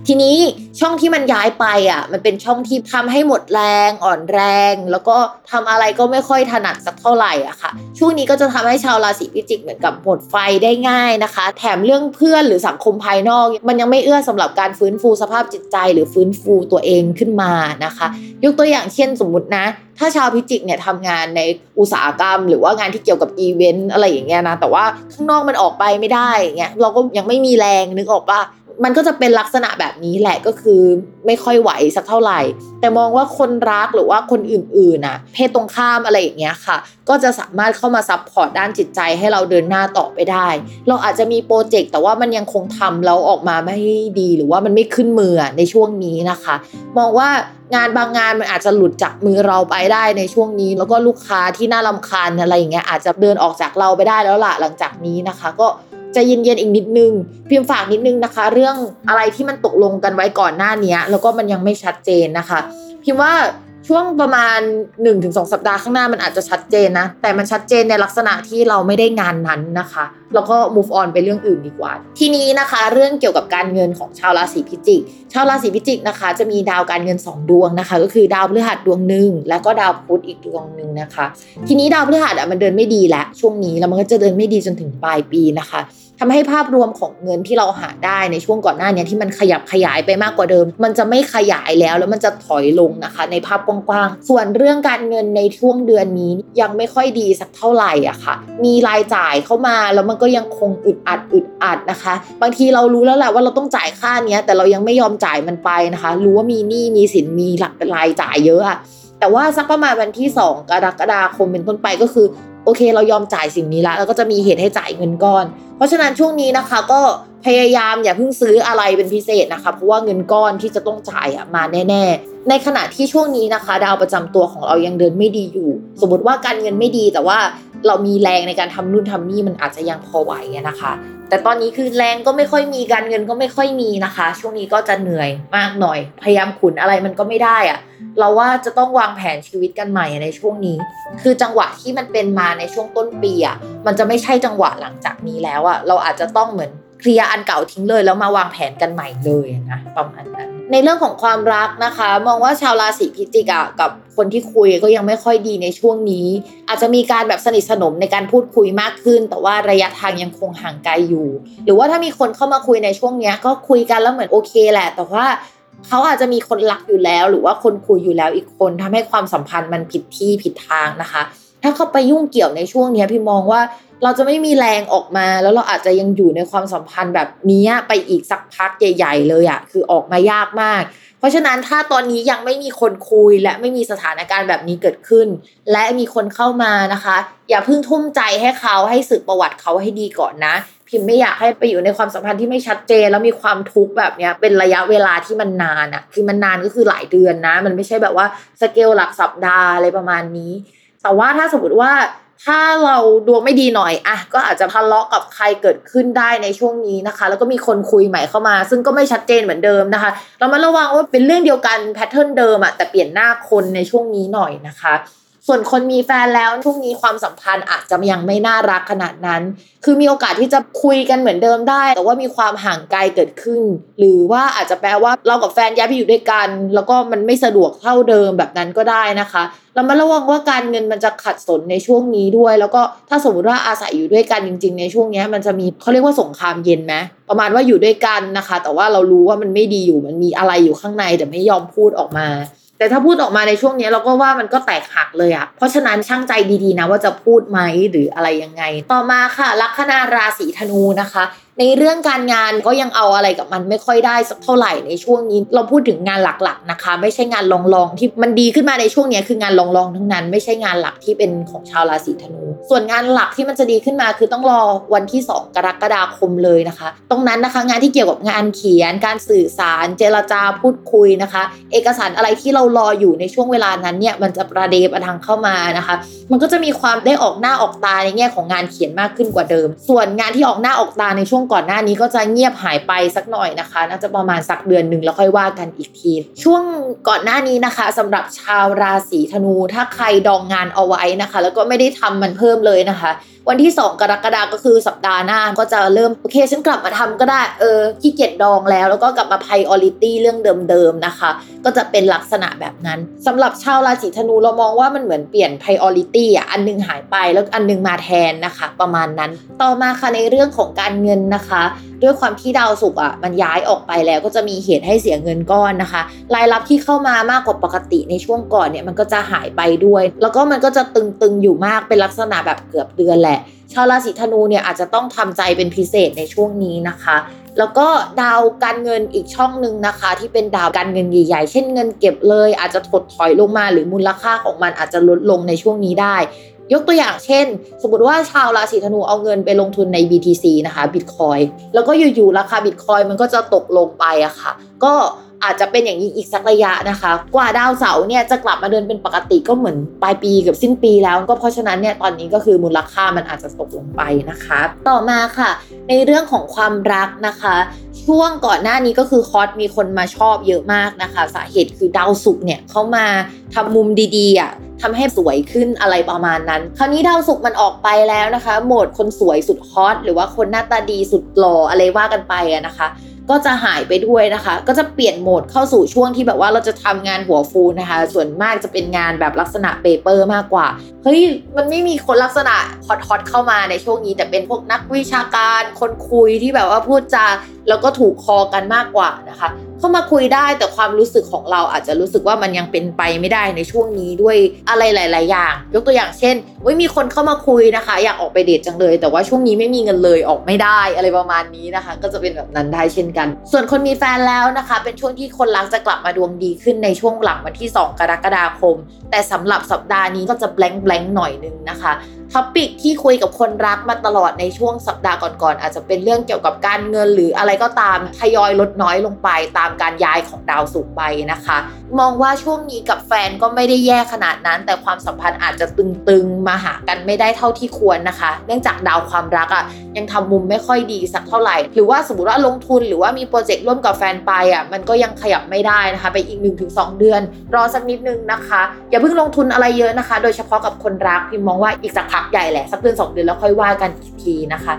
ทีนี้ช่องที่มันย้ายไปอะ มันเป็นช่องที่ทำให้หมดแรงอ่อนแรง แล้วก็ทำอะไรก็ไม่ค่อยถนัดสักเท่าไหร่อะค่ะ ช่วงนี้ก็จะทำให้ชาวราศีพิจิกเหมือนกับหมดไฟได้ง่ายนะคะ แถมเรื่องเพื่อนหรือสังคมภายนอก มันยังไม่เอื้อสำหรับการฟื้นฟูสภาพจิตใจ หรือฟื้นฟูตัวเองขึ้นมานะคะ ยกตัวอย่างเช่นสมมตินะถ้าชาวพิจิกเนี่ยทำงานในอุตสาหกรรม หรือว่างานที่เกี่ยวกับอีเวนต์อะไรอย่างเงี้ยนะ แต่ว่าข้างนอกมันออกไปไม่ได้เงี้ยเราก็ยังไม่มีแรงนึกออกปะ มันก็จะเป็นลักษณะแบบนี้แหละก็คือไม่ค่อยไหวสักเท่าไหร่ แต่มองว่าคนรักหรือว่าคนอื่นๆน่ะเพศตรงข้ามอะไรอย่างเงี้ยค่ะ ก็จะสามารถเข้ามา support ด้านจิตใจให้เราเดินหน้าต่อไปได้ เราอาจจะมี project แต่ว่ามันยังคงทำแล้วออกมาไม่ดีหรือว่ามันไม่ขึ้นมือในช่วงนี้นะคะ มองว่างานบางงานมันอาจจะหลุดจากมือเราไปได้ในช่วงนี้ แล้วก็ลูกค้าที่น่ารำคาญอะไรอย่างเงี้ยอาจจะเดินออกจากเราไปได้แล้วล่ะหลังจากนี้นะคะ ก็ จะเย็นๆอีกนิดนึง พิมพ์ฝากนิดนึงนะคะ เรื่องอะไรที่มันตกลงกันไว้ก่อนหน้านี้แล้วก็มันยังไม่ชัดเจนนะคะ พิมพ์ว่า ช่วงประมาณ 1-2 สัปดาห์ข้างหน้ามันอาจจะชัดเจนนะ แต่มันชัดเจนในลักษณะที่เราไม่ได้งานนั้นนะคะ แล้วก็ move on ไปเรื่องอื่นดีกว่า ทีนี้นะคะ เรื่องเกี่ยวกับการเงินของชาวราศีพิจิก ชาวราศีพิจิกนะคะ จะมีดาวการเงิน 2 ดวงนะคะ ก็คือดาวพฤหัสดวงหนึ่งแล้วก็ดาวพุธอีกดวงหนึ่งนะคะ ทีนี้ดาวพฤหัสอะมันเดินไม่ดีแล้วช่วงนี้แล้วมันก็จะเดินไม่ดีจนถึงปลายปีนะคะทำให้ภาพรวมของเงินที่เราหาได้ในช่วงก่อนหน้านี้ที่มันขยับขยายไปมากกว่าเดิม มันจะไม่ขยายแล้วแล้วมันจะถอยลงนะคะ ในภาพกว้างๆ ส่วนเรื่องการเงินในช่วงเดือนนี้ยังไม่ค่อยดีสักเท่าไหร่อะค่ะ มีรายจ่ายเข้ามาแล้วมันก็ยังคงอึดอัดอึดอัดนะคะ บางทีเรารู้แล้วแหละว่าเราต้องจ่ายค่านี้แต่เรายังไม่ยอมจ่ายมันไปนะคะ รู้ว่ามีหนี้มีสินมีหลักรายจ่ายเยอะอะแต่ว่าสักประมาณวันที่ 2 กรกฎาคมเป็นต้นไปก็คือโอเค เรายอมจ่ายสิ่งนี้ละแล้วก็จะมีเหตุให้จ่ายเงินก้อนเพราะฉะนั้นช่วงนี้นะคะก็พยายามอย่าเพิ่งซื้ออะไรเป็นพิเศษนะคะ เพราะว่าเงินก้อนที่จะต้องจ่ายอะมาแน่ๆ ในขณะที่ช่วงนี้นะคะ ดาวประจำตัวของเรายังเดินไม่ดีอยู่ สมมติว่าการเงินไม่ดีแต่ว่าเรามีแรงในการทำนู่นทำนี่มันอาจจะยังพอไหวนะคะ แต่ตอนนี้คือแรงก็ไม่ค่อยมีการเงินก็ไม่ค่อยมีนะคะ ช่วงนี้ก็จะเหนื่อยมากหน่อย พยายามขุนอะไรมันก็ไม่ได้อะเราว่าจะต้องวางแผนชีวิตกันใหม่ในช่วงนี้ คือจังหวะที่มันเป็นมาในช่วงต้นปีอะมันจะไม่ใช่จังหวะหลังจากนี้แล้วอะเราอาจจะต้องเหมือนเคลียร์อันเก่าทิ้งเลย แล้วมาวางแผนกันใหม่เลยนะประมาณนั้น ในเรื่องของความรักนะคะ มองว่าชาวราศีพิจิกอะกับคนที่คุยก็ยังไม่ค่อยดีในช่วงนี้ อาจจะมีการแบบสนิทสนมในการพูดคุยมากขึ้น แต่ว่าระยะทางยังคงห่างไกลอยู่ หรือว่าถ้ามีคนเข้ามาคุยในช่วงเนี้ยก็คุยกันแล้วเหมือนโอเคแหละ แต่ว่าเขาอาจจะมีคนรักอยู่แล้ว หรือว่าคนคุยอยู่แล้วอีกคนทำให้ความสัมพันธ์มันผิดที่ผิดทางนะคะ ถ้าเขาไปยุ่งเกี่ยวในช่วงนี้พี่มองว่าเราจะไม่มีแรงออกมา แล้วเราอาจจะยังอยู่ในความสัมพันธ์แบบนี้ไปอีกสักพักใหญ่ ๆ เลยอะคือออกมายากมาก เพราะฉะนั้นถ้าตอนนี้ยังไม่มีคนคุยและไม่มีสถานการณ์แบบนี้เกิดขึ้น และมีคนเข้ามานะคะ อย่าเพิ่งทุ่มใจให้เขาให้สืบประวัติเขาให้ดีก่อนนะ พิมไม่อยากให้ไปอยู่ในความสัมพันธ์ที่ไม่ชัดเจน แล้วมีความทุกข์แบบเนี้ยเป็นระยะเวลาที่มันนานอะคือมันนานก็คือหลายเดือนนะ มันไม่ใช่แบบว่าสเกลหลักสัปดาห์อะไรประมาณนี้ แต่ว่าถ้าสมมติว่าถ้าเราดวงไม่ดีหน่อยอะก็อาจจะทะเลาะกับใครเกิดขึ้นได้ในช่วงนี้นะคะ แล้วก็มีคนคุยใหม่เข้ามา ซึ่งก็ไม่ชัดเจนเหมือนเดิมนะคะ เรามาระวังว่าเป็นเรื่องเดียวกันแพทเทิร์นเดิมอะแต่เปลี่ยนหน้าคนในช่วงนี้หน่อยนะคะ ส่วนคนมีแฟนแล้วช่วงนี้ความสัมพันธ์อาจจะยังไม่น่ารักขนาดนั้น คือมีโอกาสที่จะคุยกันเหมือนเดิมได้ แต่ว่ามีความห่างไกลเกิดขึ้น หรือว่าอาจจะแปลว่าเรากับแฟนย้ายไปอยู่ด้วยกัน แล้วก็มันไม่สะดวกเท่าเดิมแบบนั้นก็ได้นะคะเรามาระวังว่าการเงินมันจะขัดสนในช่วงนี้ด้วย แล้วก็ถ้าสมมติว่าอาศัยอยู่ด้วยกันจริง ๆ ในช่วงนี้มันจะมีเขาเรียกว่าสงครามเย็นไหมประมาณว่าอยู่ด้วยกันนะคะ แต่ว่าเรารู้ว่ามันไม่ดีอยู่มันมีอะไรอยู่ข้างในแต่ไม่ยอมพูดออกมา แต่ถ้าพูดออกมาในช่วงนี้เราก็ว่ามันก็แตกหักเลยอะเพราะฉะนั้นช่างใจดีๆนะว่าจะพูดไหมหรืออะไรยังไง ต่อมาค่ะลัคนาราศีธนูนะคะ ในเรื่องการงานก็ยังเอาอะไรกับมันไม่ค่อยได้สักเท่าไหร่ในช่วงนี้ เราพูดถึงงานหลักๆนะคะ ไม่ใช่งานลองๆที่มันดีขึ้นมาในช่วงนี้คืองานลองๆทั้งนั้น ไม่ใช่งานหลักที่เป็นของชาวราศีธนู ส่วนงานหลักที่มันจะดีขึ้นมาคือต้องรอวันที่ 2 กรกฎาคมเลยนะคะ ตรงนั้นนะคะงานที่เกี่ยวกับงานเขียน การสื่อสาร เจรจาพูดคุยนะคะ เอกสารอะไรที่เรารออยู่ในช่วงเวลานั้นเนี่ยมันจะประเดประทังเข้ามานะคะ มันก็จะมีความได้ออกหน้าออกตาในแง่ของงานเขียนมากขึ้นกว่าเดิม ส่วนงานที่ออกหน้าออกตาในช่วงก่อนหน้านี้ก็จะเงียบหายไปสักหน่อยนะคะ น่าจะประมาณสักเดือนหนึ่งแล้วค่อยว่ากันอีกที ช่วงก่อนหน้านี้นะคะสำหรับชาวราศีธนู ถ้าใครดองงานเอาไว้นะคะ แล้วก็ไม่ได้ทำมันเพิ่มเลยนะคะ วันที่ 2 กรกฎาคมก็คือสัปดาห์หน้าก็จะเริ่มโอเคฉันกลับมาทำก็ได้เออขี้เกียจดองแล้ว แล้วก็กลับมา priority เรื่องเดิมๆนะคะ ก็จะเป็นลักษณะแบบนั้นสำหรับชาวราศีธนูเรามองว่ามันเหมือนเปลี่ยน priority อะอันนึงหายไปแล้วอันนึงมาแทนนะคะ ประมาณนั้น ต่อมาค่ะในเรื่องของการเงินนะคะ ด้วยความที่ดาวศุกร์อะมันย้ายออกไปแล้วก็จะมีเหตุให้เสียเงินก้อนนะคะ รายรับที่เข้ามามากกว่าปกติในช่วงก่อนเนี่ยมันก็จะหายไปด้วย แล้วก็มันก็จะตึงๆอยู่มากเป็นลักษณะแบบเกือบเดือนแหละชาวราศีธนูเนี่ยอาจจะต้องทำใจเป็นพิเศษในช่วงนี้นะคะ แล้วก็ดาวการเงินอีกช่องหนึ่งนะคะ ที่เป็นดาวการเงินใหญ่ๆ เช่นเงินเก็บเลย อาจจะถดถอยลงมาหรือมูลค่าของมันอาจจะลดลงในช่วงนี้ได้ ยกตัวอย่างเช่น สมมติว่าชาวราศีธนูเอาเงินไปลงทุนใน BTC นะคะบิตคอยแล้วก็อยู่ๆราคาบิตคอยมันก็จะตกลงไปอะคะ่ะ ก็อาจจะเป็นอย่างนี้อีกสักระยะนะคะ กว่าดาวเสาร์เนี่ยจะกลับมาเดินเป็นปกติก็เหมือนปลายปีกับสิ้นปีแล้ว ก็เพราะฉะนั้นเนี่ยตอนนี้ก็คือมูลค่ามันอาจจะตกลงไปนะคะ ต่อมาค่ะ ในเรื่องของความรักนะคะ ช่วงก่อนหน้านี้ก็คือคอสมีคนมาชอบเยอะมากนะคะ สาเหตุคือดาวศุกร์เนี่ยเขามาทำมุมดีๆอะทำให้สวยขึ้นอะไรประมาณนั้น คราวนี้ดาวศุกร์มันออกไปแล้วนะคะ โหมดคนสวยสุด hot หรือว่าคนหน้าตาดีสุดหล่ออะไรว่ากันไปอะนะคะ ก็จะหายไปด้วยนะคะ ก็จะเปลี่ยนโหมดเข้าสู่ช่วงที่แบบว่าเราจะทำงานหัวฟูนะคะ ส่วนมากจะเป็นงานแบบลักษณะ paper มากกว่า เฮ้ย มันไม่มีคนลักษณะ hot hot เข้ามาในช่วงนี้ แต่เป็นพวกนักวิชาการ คนคุยที่แบบว่าพูดจาแล้วก็ถูกคอกันมากกว่านะคะเข้ามาคุยได้แต่ความรู้สึกของเราอาจจะรู้สึกว่ามันยังเป็นไปไม่ได้ในช่วงนี้ด้วยอะไรหลาย ๆ อย่าง ยกตัวอย่างเช่นว่ามีคนเข้ามาคุยนะคะ อยากออกไปเดทจังเลย แต่ว่าช่วงนี้ไม่มีเงินเลยออกไม่ได้อะไรประมาณนี้นะคะ ก็จะเป็นแบบนั้นได้เช่นกัน ส่วนคนมีแฟนแล้วนะคะ เป็นช่วงที่คนรักจะกลับมาดวงดีขึ้นในช่วงหลังวันที่ 2 กรกฎาคม แต่สำหรับสัปดาห์นี้ก็จะแบงค์แบงค์หน่อยนึงนะคะท็อปิกที่คุยกับคนรักมาตลอดในช่วงสัปดาห์ก่อน ๆ อาจจะเป็นเรื่องเกี่ยวกับการเงินหรืออะไรก็ตามทยอยลดน้อยลงไปตามการย้ายของดาวศุกร์ไปนะคะ มองว่าช่วงนี้กับแฟนก็ไม่ได้แย่ขนาดนั้น แต่ความสัมพันธ์อาจจะตึงๆมาหากันไม่ได้เท่าที่ควรนะคะ เนื่องจากดาวความรักอะ่ะยังทำมุมไม่ค่อยดีสักเท่าไหร่ หรือว่าสมมติว่าลงทุนหรือว่ามีโปรเจกต์ร่วมกับแฟนไปอะ่ะมันก็ยังขยับไม่ได้นะคะ ไปอีก 1-2 เดือน รอสักนิดนึงนะคะ อย่าเพิ่งลงทุนอะไรเยอะนะคะ โดยเฉพาะกับคนรักพิมมองว่าอีกสักพักใหญ่แหละสักเดือน2เดือนแล้วค่อยว่ากันอีกทีนะคะ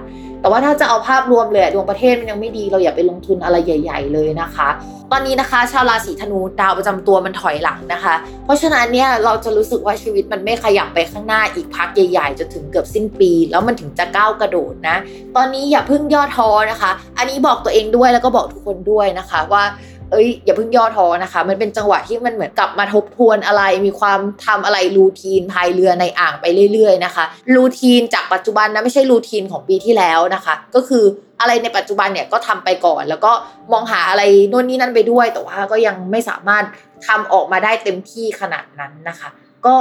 แต่ว่าถ้าจะเอาภาพรวมเลยดวงประเทศมันยังไม่ดี เราอย่าไปลงทุนอะไรใหญ่ ๆ เลยนะคะ ตอนนี้นะคะ ชาวราศีธนูดาวประจำตัวมันถอยหลังนะคะ เพราะฉะนั้นเนี่ยเราจะรู้สึกว่าชีวิตมันไม่ขยับไปข้างหน้าอีกพักใหญ่ๆจนถึงเกือบสิ้นปี แล้วมันถึงจะก้าวกระโดดนะ ตอนนี้อย่าเพิ่งย่อท้อนะคะ อันนี้บอกตัวเองด้วยแล้วก็บอกทุกคนด้วยนะคะว่า เอ้ยอย่าเพิ่งย่อท้อนะคะ มันเป็นจังหวะที่มันเหมือนกลับมาทบทวนอะไร มีความทำอะไรรูทีนพายเรือในอ่างไปเรื่อย ๆ นะคะรูทีนจากปัจจุบันนะไม่ใช่รูทีนของปีที่แล้วนะคะ ก็คืออะไรในปัจจุบันเนี่ยก็ทำไปก่อน แล้วก็มองหาอะไรโน่นนี่นั่นไปด้วย แต่ว่าก็ยังไม่สามารถทำออกมาได้เต็มที่ขนาดนั้นนะคะ ก็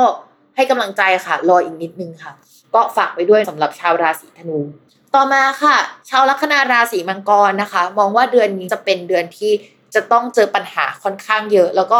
ให้กำลังใจค่ะรออีกนิดนึงค่ะ ก็ฝากไปด้วยสำหรับชาวราศีธนูต่อมาค่ะ ชาวลัคนาราศีมังกรนะคะ มองว่าเดือนนี้จะเป็นเดือนที่ จะต้องเจอปัญหาค่อนข้างเยอะ แล้วก็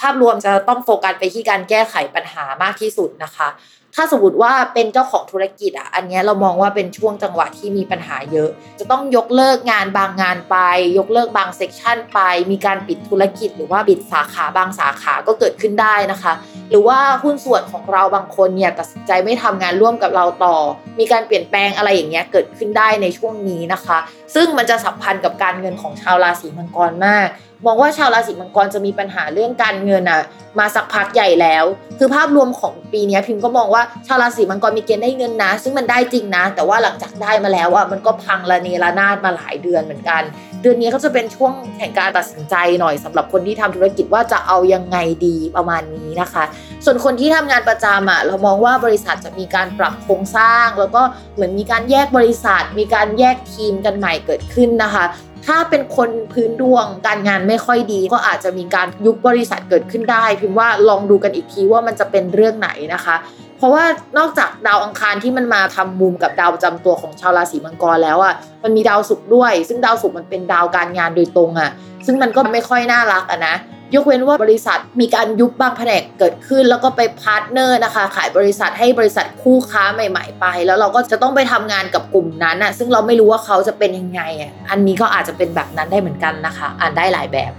ภาพรวมจะต้องโฟกัสไปที่การแก้ไขปัญหามากที่สุดนะคะ ถ้าสมมติว่าเป็นเจ้าของธุรกิจอะ อันนี้เรามองว่าเป็นช่วงจังหวะที่มีปัญหาเยอะ จะต้องยกเลิกงานบางงานไป ยกเลิกบางเซกชันไป มีการปิดธุรกิจ หรือว่าปิดสาขาบางสาขาก็เกิดขึ้นได้นะคะ หรือว่าหุ้นส่วนของเราบางคนเนี่ยตัดสินใจไม่ทำงานร่วมกับเราต่อ มีการเปลี่ยนแปลงอะไรอย่างเงี้ยเกิดขึ้นได้ในช่วงนี้นะคะ ซึ่งมันจะสัมพันธ์กับการเงินของชาวราศีมังกรมาก มองว่าชาวราศีมังกรจะมีปัญหาเรื่องการเงินอะมาสักพักใหญ่แล้ว คือภาพรวมของปีนี้พิมพ์ก็มองว่าชาวราศีมังกรมีเกณฑ์ได้เงินนะ ซึ่งมันได้จริงนะ แต่ว่าหลังจากได้มาแล้วอะมันก็พังระเนระนาดมาหลายเดือนเหมือนกัน เดือนนี้ก็จะเป็นช่วงแห่งการตัดสินใจหน่อยสำหรับคนที่ทำธุรกิจว่าจะเอายังไงดีประมาณนี้นะคะ ส่วนคนที่ทำงานประจำอะเรามองว่าบริษัทจะมีการปรับโครงสร้าง แล้วก็เหมือนมีการแยกบริษัท มีการแยกทีมกันใหม่เกิดขึ้นนะคะ ถ้าเป็นคนพื้นดวงการงานไม่ค่อยดี ก็อาจจะมีการยุบบริษัทเกิดขึ้นได้ พิมพ์ว่าลองดูกันอีกทีว่ามันจะเป็นเรื่องไหนนะคะ เพราะว่านอกจากดาวอังคารที่มันมาทำมุมกับดาวประจำตัวของชาวราศีมังกรแล้วอะมันมีดาวศุกร์ด้วย ซึ่งดาวศุกร์มันเป็นดาวการงานโดยตรงอะ ซึ่งมันก็ไม่ค่อยน่ารักอะนะยกเว้นว่าบริษัทมีการยุบบางแผนกเกิดขึ้น แล้วก็ไป partner นะคะ ขายบริษัทให้บริษัทคู่ค้าใหม่ ๆ ไป แล้วเราก็จะต้องไปทำงานกับกลุ่มนั้นอะซึ่งเราไม่รู้ว่าเขาจะเป็นยังไงอะอันนี้ก็อาจจะเป็นแบบนั้นได้เหมือนกันนะคะ อ่านได้หลายแบบ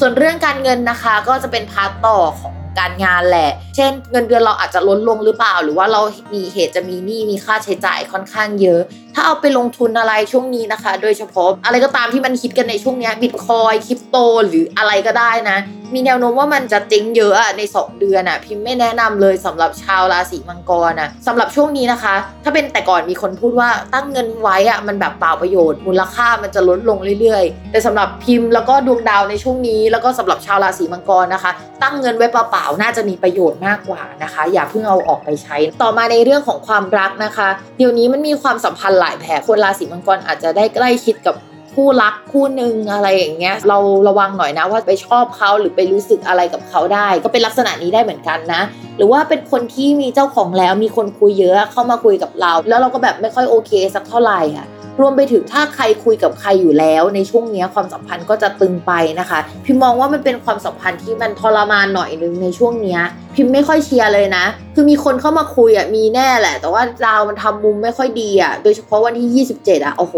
ส่วนเรื่องการเงินนะคะก็จะเป็น part ต่อของ การงานแหละ เช่น เงินเดือนเราอาจจะลดลงหรือเปล่า หรือว่าเรามีเหตุจะมีหนี้มีค่าใช้จ่ายค่อนข้างเยอะ ถ้าเอาไปลงทุนอะไรช่วงนี้นะคะ โดยเฉพาะอะไรก็ตามที่มันคิดกันในช่วงนี้ Bitcoin crypto หรืออะไรก็ได้นะ มีแนวโน้มว่ามันจะเจ๊งเยอะอะใน 2 เดือนอะพิมพ์ไม่แนะนำเลยสำหรับชาวราศีมังกรอะสำหรับช่วงนี้นะคะ ถ้าเป็นแต่ก่อนมีคนพูดว่าตั้งเงินไว้อะมันแบบเปล่าประโยชน์ มูลค่ามันจะลดลงเรื่อยๆ แต่สำหรับพิมพ์แล้วก็ดวงดาวในช่วงนี้ แล้วก็สำหรับชาวราศีมังกรนะคะ ตั้งเงินไว้เปล่าๆน่าจะมีประโยชน์มากกว่านะคะ อย่าเพิ่งเอาออกไปใช้ ต่อมาในเรื่องของความรักนะคะ เดี๋ยวนี้มันมีความสัมพันธ์ลายแผลคนราศีมังกรอาจจะได้ใกล้ชิดกับคู่รักคู่หนึ่งอะไรอย่างเงี้ย เราระวังหน่อยนะว่าไปชอบเขาหรือไปรู้สึกอะไรกับเขาได้ ก็เป็นลักษณะนี้ได้เหมือนกันนะ หรือว่าเป็นคนที่มีเจ้าของแล้วมีคนคุยเยอะเข้ามาคุยกับเรา แล้วเราก็แบบไม่ค่อยโอเคสักเท่าไหร่อะ รวมไปถึงถ้าใครคุยกับใครอยู่แล้ว ในช่วงนี้ความสัมพันธ์ก็จะตึงไปนะคะ พิมมองว่ามันเป็นความสัมพันธ์ที่มันทรมานหน่อยนึงในช่วงนี้พิมไม่ค่อยเชียร์เลยนะ คือมีคนเข้ามาคุยอะมีแน่แหละ แต่ว่าดาวมันทำมุมไม่ค่อยดีอะโดยเฉพาะวันที่ 27 อะโอ้โห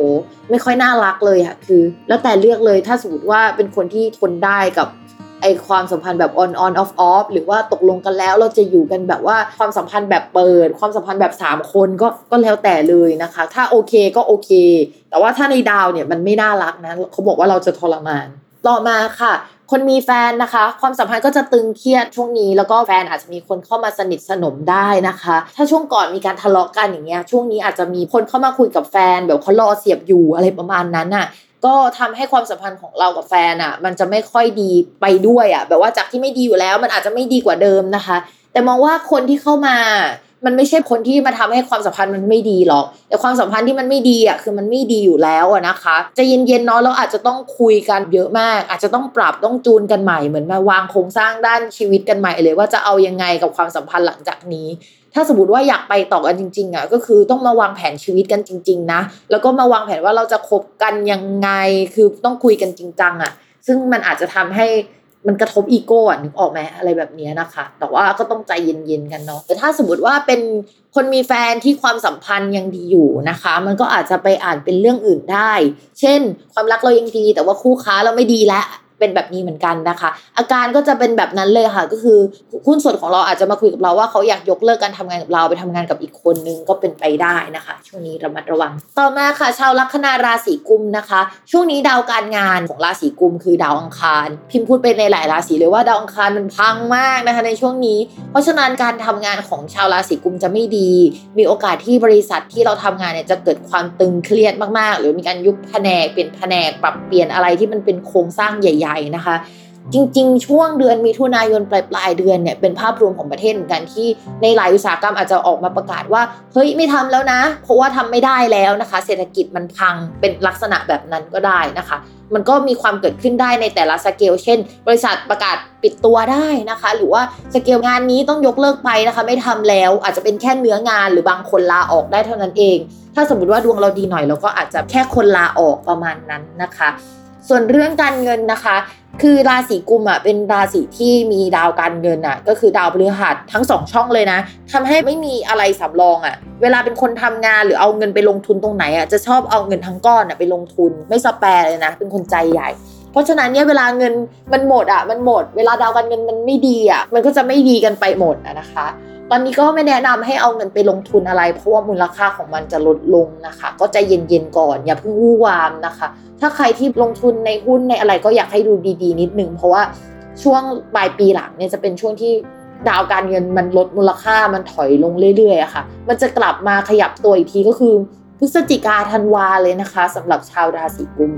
ไม่ค่อยน่ารักเลยอะคือ แล้วแต่เลือกเลยถ้าสมมติว่าเป็นคนที่ทนได้กับ ไอความสัมพันธ์แบบ on on off off หรือว่าตกลงกันแล้วเราจะอยู่กันแบบว่าความสัมพันธ์แบบเปิด ความสัมพันธ์แบบ 3 คนก็ก็แล้วแต่เลยนะคะ ถ้าโอเคก็โอเค แต่ว่าถ้าในดาวเนี่ยมันไม่น่ารักนะเขาบอกว่าเราจะทรมาน ต่อมาค่ะ คนมีแฟนนะคะ ความสัมพันธ์ก็จะตึงเครียดช่วงนี้ แล้วก็แฟนอาจจะมีคนเข้ามาสนิทสนมได้นะคะ ถ้าช่วงก่อนมีการทะเลาะกันอย่างเงี้ยช่วงนี้อาจจะมีคนเข้ามาคุยกับแฟนแบบเขารอเสียบอยู่อะไรประมาณนั้นน่ะ ก็ทำให้ความสัมพันธ์ของเรากับแฟนอะ มันจะไม่ค่อยดีไปด้วยอะ แบบว่าจากที่ไม่ดีอยู่แล้ว มันอาจจะไม่ดีกว่าเดิมนะคะ แต่มองว่าคนที่เข้ามา มันไม่ใช่คนที่มาทำให้ความสัมพันธ์มันไม่ดีหรอก แต่ความสัมพันธ์ที่มันไม่ดีอะคือมันไม่ดีอยู่แล้วนะคะ จะเย็นๆเนาะเราอาจจะต้องคุยกันเยอะมาก อาจจะต้องปรับต้องจูนกันใหม่เหมือนมาวางโครงสร้างด้านชีวิตกันใหม่เลย ว่าจะเอายังไงกับความสัมพันธ์หลังจากนี้ ถ้าสมมติว่าอยากไปต่อกันจริง ๆอะก็คือต้องมาวางแผนชีวิตกันจริง ๆ นะ แล้วก็มาวางแผนว่าเราจะคบกันยังไง คือต้องคุยกันจริงจังอะ ซึ่งมันอาจจะทำให้มันกระทบอีโก้อะนึกออกไหมอะไรแบบนี้นะคะ แต่ว่าก็ต้องใจเย็นๆกันเนาะแต่ถ้าสมมติว่าเป็นคนมีแฟนที่ความสัมพันธ์ยังดีอยู่นะคะ มันก็อาจจะไปอ่านเป็นเรื่องอื่นได้ เช่น ความรักเรายังดี แต่ว่าคู่ค้าเราไม่ดีแล้ว เป็นแบบนี้เหมือนกันนะคะ อาการก็จะเป็นแบบนั้นเลยค่ะ ก็คือหุ้นส่วนของเราอาจจะมาคุยกับเราว่าเขาอยากยกเลิกการทำงานกับเราไปทำงานกับอีกคนนึงก็เป็นไปได้นะคะ ช่วงนี้ระมัดระวัง ต่อมาค่ะ ชาวลัคนาราศีกุมนะคะ ช่วงนี้ดาวการงานของราศีกุมคือดาวอังคาร พิมพ์พูดไปในหลายราศีเลยว่าดาวอังคารมันพังมากนะคะในช่วงนี้ เพราะฉะนั้นการทำงานของชาวราศีกุมจะไม่ดี มีโอกาสที่บริษัทที่เราทำงานเนี่ยจะเกิดความตึงเครียดมากๆ หรือมีการยุบแผนกเปลี่ยนแผนกปรับเปลี่ยนอะไรที่มันเป็นโครงสร้างใหญ่ๆนะคะ จริง ๆ ช่วงเดือนมิถุนายนปลายปลายๆเดือนเนี่ยเป็นภาพรวมของประเทศเหมือนกันที่ในหลายอุตสาหกรรมอาจจะออกมาประกาศว่าเฮ้ยไม่ทำแล้วนะ เพราะว่าทำไม่ได้แล้วนะคะ เศรษฐกิจมันพังเป็นลักษณะแบบนั้นก็ได้นะคะ มันก็มีความเกิดขึ้นได้ในแต่ละสเกลเช่น บริษัทประกาศปิดตัวได้นะคะ หรือว่าสเกลงานนี้ต้องยกเลิกไปนะคะ ไม่ทำแล้วอาจจะเป็นแค่เนื้องานหรือบางคนลาออกได้เท่านั้นเองถ้าสมมติว่าดวงเราดีหน่อยเราก็อาจจะแค่คนลาออกประมาณนั้นนะคะ ส่วนเรื่องการเงินนะคะ คือราศีกุมอะเป็นราศีที่มีดาวการเงินอะ ก็คือดาวพฤหัสทั้งสองช่องเลยนะทำให้ไม่มีอะไรสำรองอะ เวลาเป็นคนทำงานหรือเอาเงินไปลงทุนตรงไหนอะจะชอบเอาเงินทั้งก้อนอะไปลงทุนไม่สแปรเลยนะ เป็นคนใจใหญ่เพราะฉะนั้นเนี่ยเวลาเงินมันหมดอะมันหมด เวลาดาวการเงินมันไม่ดีอะมันก็จะไม่ดีกันไปหมดอะนะคะ ตอนนี้ก็ไม่แนะนำให้เอาเงินไปลงทุนอะไร เพราะว่ามูลค่าของมันจะลดลงนะคะ ก็ใจเย็นๆก่อน อย่าเพิ่งวู่วามนะคะ ถ้าใครที่ลงทุนในหุ้นในอะไรก็อยากให้ดูดีๆ นิดนึง เพราะว่าช่วงปลายปีหลังเนี่ยจะเป็นช่วงที่ดาวการเงินมันลดมูลค่ามันถอยลงเรื่อยๆอะค่ะ มันจะกลับมาขยับตัวอีกทีก็คือ พฤศจิกาธันวาเลยนะคะสำหรับชาวราศีกุม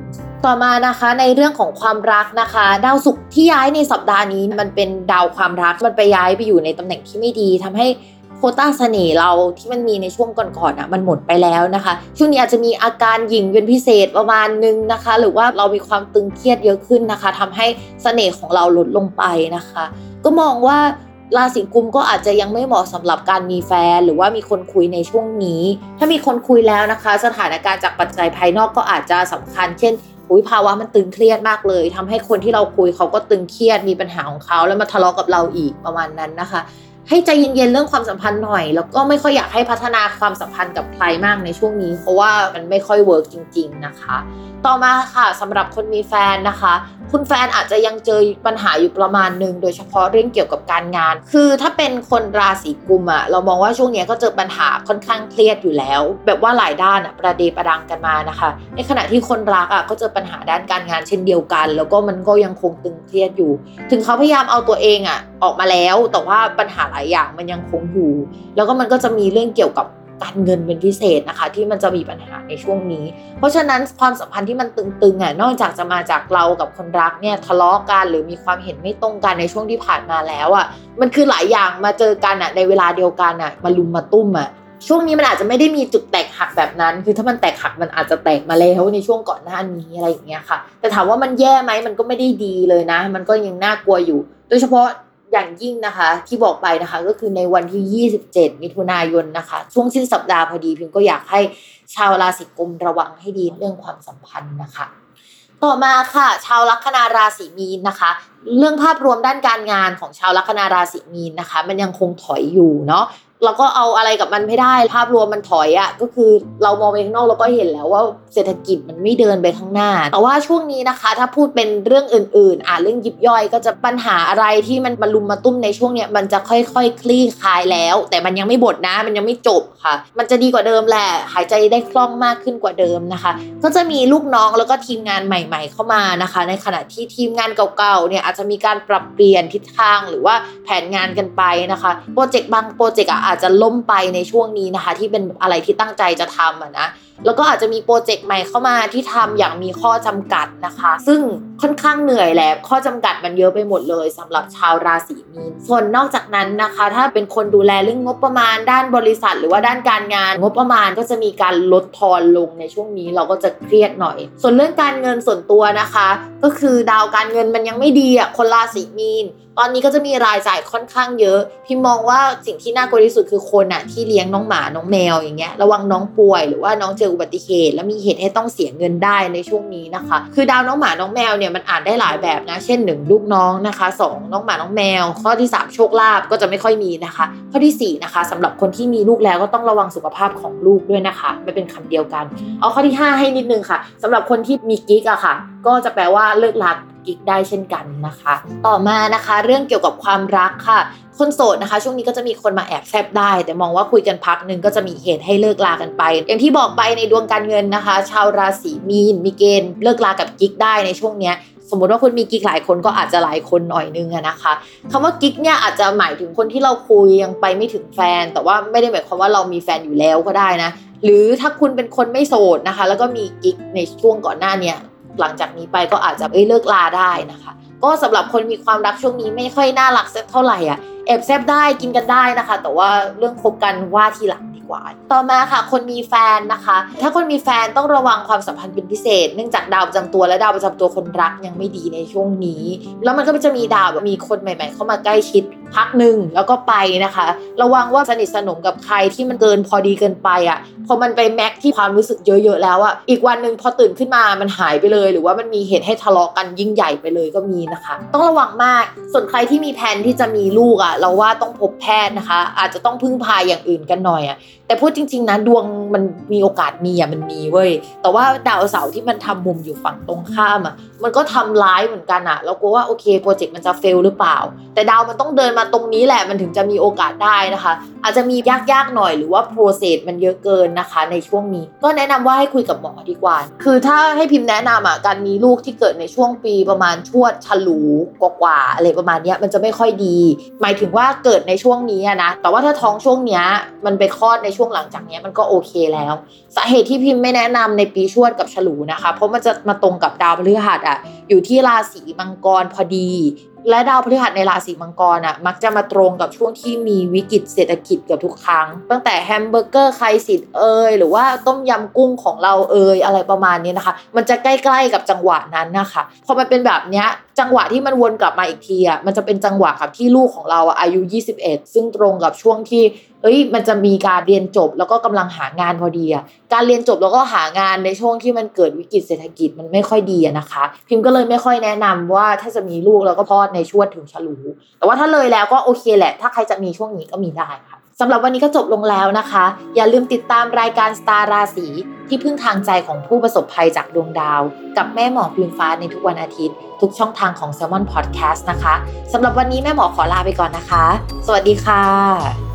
ต่อมานะคะในเรื่องของความรักนะคะ ดาวศุกร์ที่ย้ายในสัปดาห์นี้ มันเป็นดาวความรักมันไปย้ายไปอยู่ในตำแหน่งที่ไม่ดีทำให้โคต้าเสน่ห์เราที่มันมีในช่วงก่อนๆอะมันหมดไปแล้วนะคะ ช่วงนี้อาจจะมีอาการหยิ่งเป็นพิเศษประมาณนึงนะคะ หรือว่าเรามีความตึงเครียดเยอะขึ้นนะคะทำให้เสน่ห์ของเราลดลงไปนะคะ ก็มองว่า ราศีกุมก็อาจจะยังไม่เหมาะสำหรับการมีแฟน หรือว่ามีคนคุยในช่วงนี้ ถ้ามีคนคุยแล้วนะคะ สถานการณ์จากปัจจัยภายนอกก็อาจจะสำคัญ เช่นอุ้ยภาวะมันตึงเครียดมากเลยทำให้คนที่เราคุยเขาก็ตึงเครียดมีปัญหาของเขาแล้วมาทะเลาะกับเราอีกประมาณนั้นนะคะ ให้ใจเย็นๆเรื่องความสัมพันธ์หน่อย แล้วก็ไม่ค่อยอยากให้พัฒนาความสัมพันธ์กับใครมากในช่วงนี้ เพราะว่ามันไม่ค่อยเวิร์กจริง ๆ นะคะ ต่อมาค่ะสำหรับคนมีแฟนนะคะ คุณแฟนอาจจะยังเจอปัญหาอยู่ประมาณหนึ่งโดยเฉพาะเรื่องเกี่ยวกับการงาน คือถ้าเป็นคนราศีกุมอะเรามองว่าช่วงนี้ก็เจอปัญหาค่อนข้างเครียดอยู่แล้ว แบบว่าหลายด้านอะประเดประดังกันมานะคะ ในขณะที่คนรักอะก็เจอปัญหาด้านการงานเช่นเดียวกัน แล้วก็มันก็ยังคงตึงเครียดอยู่ ถึงเขาพยายามเอาตัวเองอะออกมาแล้ว แต่ว่าปัญหาหลายอย่างมันยังคงอยู่ แล้วก็มันก็จะมีเรื่องเกี่ยวกับการเงินเป็นพิเศษนะคะ ที่มันจะมีปัญหาในช่วงนี้ เพราะฉะนั้นความสัมพันธ์ที่มันตึงๆอะนอกจากจะมาจากเรากับคนรักเนี่ยทะเลาะกันหรือมีความเห็นไม่ตรงกันในช่วงที่ผ่านมาแล้วอะมันคือหลายอย่างมาเจอกันอะในเวลาเดียวกันอะมาลุมมาตุ้มอะช่วงนี้มันอาจจะไม่ได้มีจุดแตกหักแบบนั้น คือถ้ามันแตกหักมันอาจจะแตกมาแล้วในช่วงก่อนหน้านี้อะไรอย่างเงี้ยค่ะ แต่ถามว่ามันแย่ไหมมันก็ไม่ได้ดีเลยนะ มันก็ยังน่ากลัวอยู่ โดยเฉพาะ อย่างยิ่งนะคะที่บอกไปนะคะก็คือในวันที่ 27 มิถุนายนนะคะ ช่วงสิ้นสัปดาห์พอดีพิมก็อยากให้ชาวราศีกุมระวังให้ดีเรื่องความสัมพันธ์นะคะ ต่อมาค่ะ ชาวลัคนาราศีมีนนะคะ เรื่องภาพรวมด้านการงานของชาวลัคนาราศีมีนนะคะ มันยังคงถอยอยู่เนาะ เราก็เอาอะไรกับมันไม่ได้ ภาพรวมมันถอยอะ่ะก็คือเรามองไปข้างนอกเราก็เห็นแล้วว่าเศรษฐกิจมันไม่เดินไปข้างหน้า แต่ว่าช่วงนี้นะคะ ถ้าพูดเป็นเรื่องอื่น ๆ อ่าเรื่องยิบย่อย ก็จะปัญหาอะไรที่มันมาลุมมาตุ้มในช่วงเนี้ยมันจะค่อยๆคคลี่คลายแล้ว แต่มันยังไม่บดนะ มันยังไม่จบค่ะ มันจะดีกว่าเดิมแหละ หายใจได้คล่องมากขึ้นกว่าเดิมนะคะ ก็จะมีลูกน้องแล้วก็ทีมงานใหม่ ๆ เข้ามานะคะ ในขณะที่ทีมงานเก่าๆเนี่ยอาจจะมีการปรับเปลี่ยนทิศทางหรือว่าแผนงานกันไปนะคะโปรเจกต์บางโปรเจกต์อะอาจจะล้มไปในช่วงนี้นะคะ ที่เป็นอะไรที่ตั้งใจจะทำอะนะ แล้วก็อาจจะมีโปรเจกต์ใหม่เข้ามาที่ทำอย่างมีข้อจำกัดนะคะ ซึ่งค่อนข้างเหนื่อยแหละข้อจำกัดมันเยอะไปหมดเลยสำหรับชาวราศีมีนส่วนนอกจากนั้นนะคะ ถ้าเป็นคนดูแลเรื่องงบประมาณด้านบริษัท หรือว่าด้านการงาน งบประมาณก็จะมีการลดทอนลงในช่วงนี้เราก็จะเครียดหน่อย ส่วนเรื่องการเงินส่วนตัวนะคะ ก็คือดาวการเงินมันยังไม่ดีอะคนราศีมีนตอนนี้ก็จะมีรายจ่ายค่อนข้างเยอะ พี่มองว่าสิ่งที่น่ากลัวที่สุดคือคนอะที่เลี้ยงน้องหมาน้องแมวอย่างเงี้ยระวังน้องป่วยหรือว่าน้องเจออุบัติเหตุ และมีเหตุให้ต้องเสียเงินได้ในช่วงนี้นะคะ คือดาวน้องหมาน้องแมวเนี่ยมันอ่านได้หลายแบบนะ เช่นหนึ่งลูกน้องนะคะสองน้องหมาน้องแมว ข้อที่ 3 โชคลาภก็จะไม่ค่อยมีนะคะ ข้อที่ 4 นะคะสำหรับคนที่มีลูกแล้วก็ต้องระวังสุขภาพของลูกด้วยนะคะไม่เป็นคำเดียวกัน เอาข้อที่ 5 ให้นิดนึงค่ะสำหรับคนที่มีกิ๊กอะค่ะ ก็จะแปลว่าเลิกรัก กิ๊กได้เช่นกันนะคะ ต่อมานะคะ เรื่องเกี่ยวกับความรักค่ะ คนโสดนะคะ ช่วงนี้ก็จะมีคนมาแอบแซบได้ แต่มองว่าคุยกันพักหนึ่งก็จะมีเหตุให้เลิกลากันไป อย่างที่บอกไปในดวงการเงินนะคะ ชาวราศีมีนมีเกณฑ์เลิกลากับกิ๊กได้ในช่วงเนี้ยสมมติว่าคุณมีกิ๊กหลายคนก็อาจจะหลายคนหน่อยนึงนะคะคำว่ากิ๊กเนี่ยอาจจะหมายถึงคนที่เราคุยยังไปไม่ถึงแฟน แต่ว่าไม่ได้หมายความว่าเรามีแฟนอยู่แล้วก็ได้นะ หรือถ้าคุณเป็นคนไม่โสดนะคะ แล้วก็มีกิ๊กในช่วงก่อนหน้าเนี้ย หลังจากนี้ไปก็อาจจะเอ้ยเลิกลาได้นะคะ ก็สำหรับคนมีความรักช่วงนี้ไม่ค่อยน่ารักสักเท่าไหร่อะแอบแซบได้กินกันได้นะคะ แต่ว่าเรื่องคบกันว่าทีหลังดีกว่า ต่อมาค่ะ คนมีแฟนนะคะ ถ้าคนมีแฟนต้องระวังความสัมพันธ์เป็นพิเศษ เนื่องจากดาวประจำตัวและดาวประจำตัวคนรักยังไม่ดีในช่วงนี้ แล้วมันก็จะมีดาวแบบมีคนใหม่ ๆ เข้ามาใกล้ชิด พักหนึ่งแล้วก็ไปนะคะ ระวังว่าสนิทสนมกับใครที่มันเกินพอดีเกินไปอะพอมันไปแม็กที่ความรู้สึกเยอะๆแล้วอะอีกวันหนึ่งพอตื่นขึ้นมามันหายไปเลย หรือว่ามันมีเหตุให้ทะเลาะกันยิ่งใหญ่ไปเลยก็มีนะคะ ต้องระวังมากส่วนใครที่มีแผนที่จะมีลูกอะเราว่าต้องพบแพทย์นะคะ อาจจะต้องพึ่งพาอย่างอื่นกันหน่อยอะ แต่พูดจริง ๆนะดวงมันมีโอกาสมีอะมันมีเว้ยแต่ว่าดาวเสาร์ที่มันทำมุมอยู่ฝั่งตรงข้ามอะมันก็ทำร้ายเหมือนกันอะเรากลัวว่าโอเคโปรเจกต์มันจะเฟลหรือเปล่า แต่ดาวมันต้องเดินมาตรงนี้แหละมันถึงจะมีโอกาสได้นะคะ อาจจะมียากๆหน่อยหรือว่าโปรเซสมันเยอะเกินนะคะ ในช่วงนี้ ก็แนะนำว่าให้คุยกับหมอดีกว่า คือถ้าให้พิมพ์แนะนำอะการมีลูกที่เกิดในช่วงปีประมาณชวดฉลูกว่าๆอะไรประมาณนี้มันจะไม่ค่อยดี หมายถึงว่าเกิดในช่วงนี้นะแต่ว่าถ้าท้องช่วงเนี้ยมันไปคลอดในช่วงหลังจากนี้มันก็โอเคแล้ว สาเหตุที่พิมพ์ไม่แนะนำในปีชวดกับฉลูนะคะ เพราะมันจะมาตรงกับดาวพฤหัสอะอยู่ที่ราศีมังกรพอดี และดาวพฤหัสในราศีมังกรอะมักจะมาตรงกับช่วงที่มีวิกฤตเศรษฐกิจเกือบทุกครั้ง ตั้งแต่ Hamburger Crisis เอยหรือว่าต้มยำกุ้งของเราเอยอะไรประมาณนี้นะคะ มันจะใกล้ๆกับจังหวะนั้นนะคะพอมันเป็นแบบเนี้ยจังหวะที่มันวนกลับมาอีกทีอะมันจะเป็นจังหวะกับที่ลูกของเราอะอายุ 21 ซึ่งตรงกับช่วงที่เอ้ยมันจะมีการเรียนจบแล้วก็กำลังหางานพอดีอะการเรียนจบแล้วก็หางานในช่วงที่มันเกิดวิกฤตเศรษฐกิจมันไม่ค่อยดีนะคะ พิมพ์ก็เลยไม่ค่อยแนะนำว่าถ้าจะมีลูกแล้วก็พอดในช่วงถึงฉลู แต่ว่าถ้าเลยแล้วก็โอเคแหละ ถ้าใครจะมีช่วงนี้ก็มีได้ค่ะสำหรับวันนี้ก็จบลงแล้วนะคะ อย่าลืมติดตามรายการสตาร์ราศีที่พึ่งทางใจของผู้ประสบภัยจากดวงดาว กับแม่หมอพิมฟ้าในทุกวันอาทิตย์ ทุกช่องทางของ s ซ l m o n Podcast นะคะสำหรับวันนี้แม่หมอขอลาไปก่อนนะคะ สวัสดีค่ะ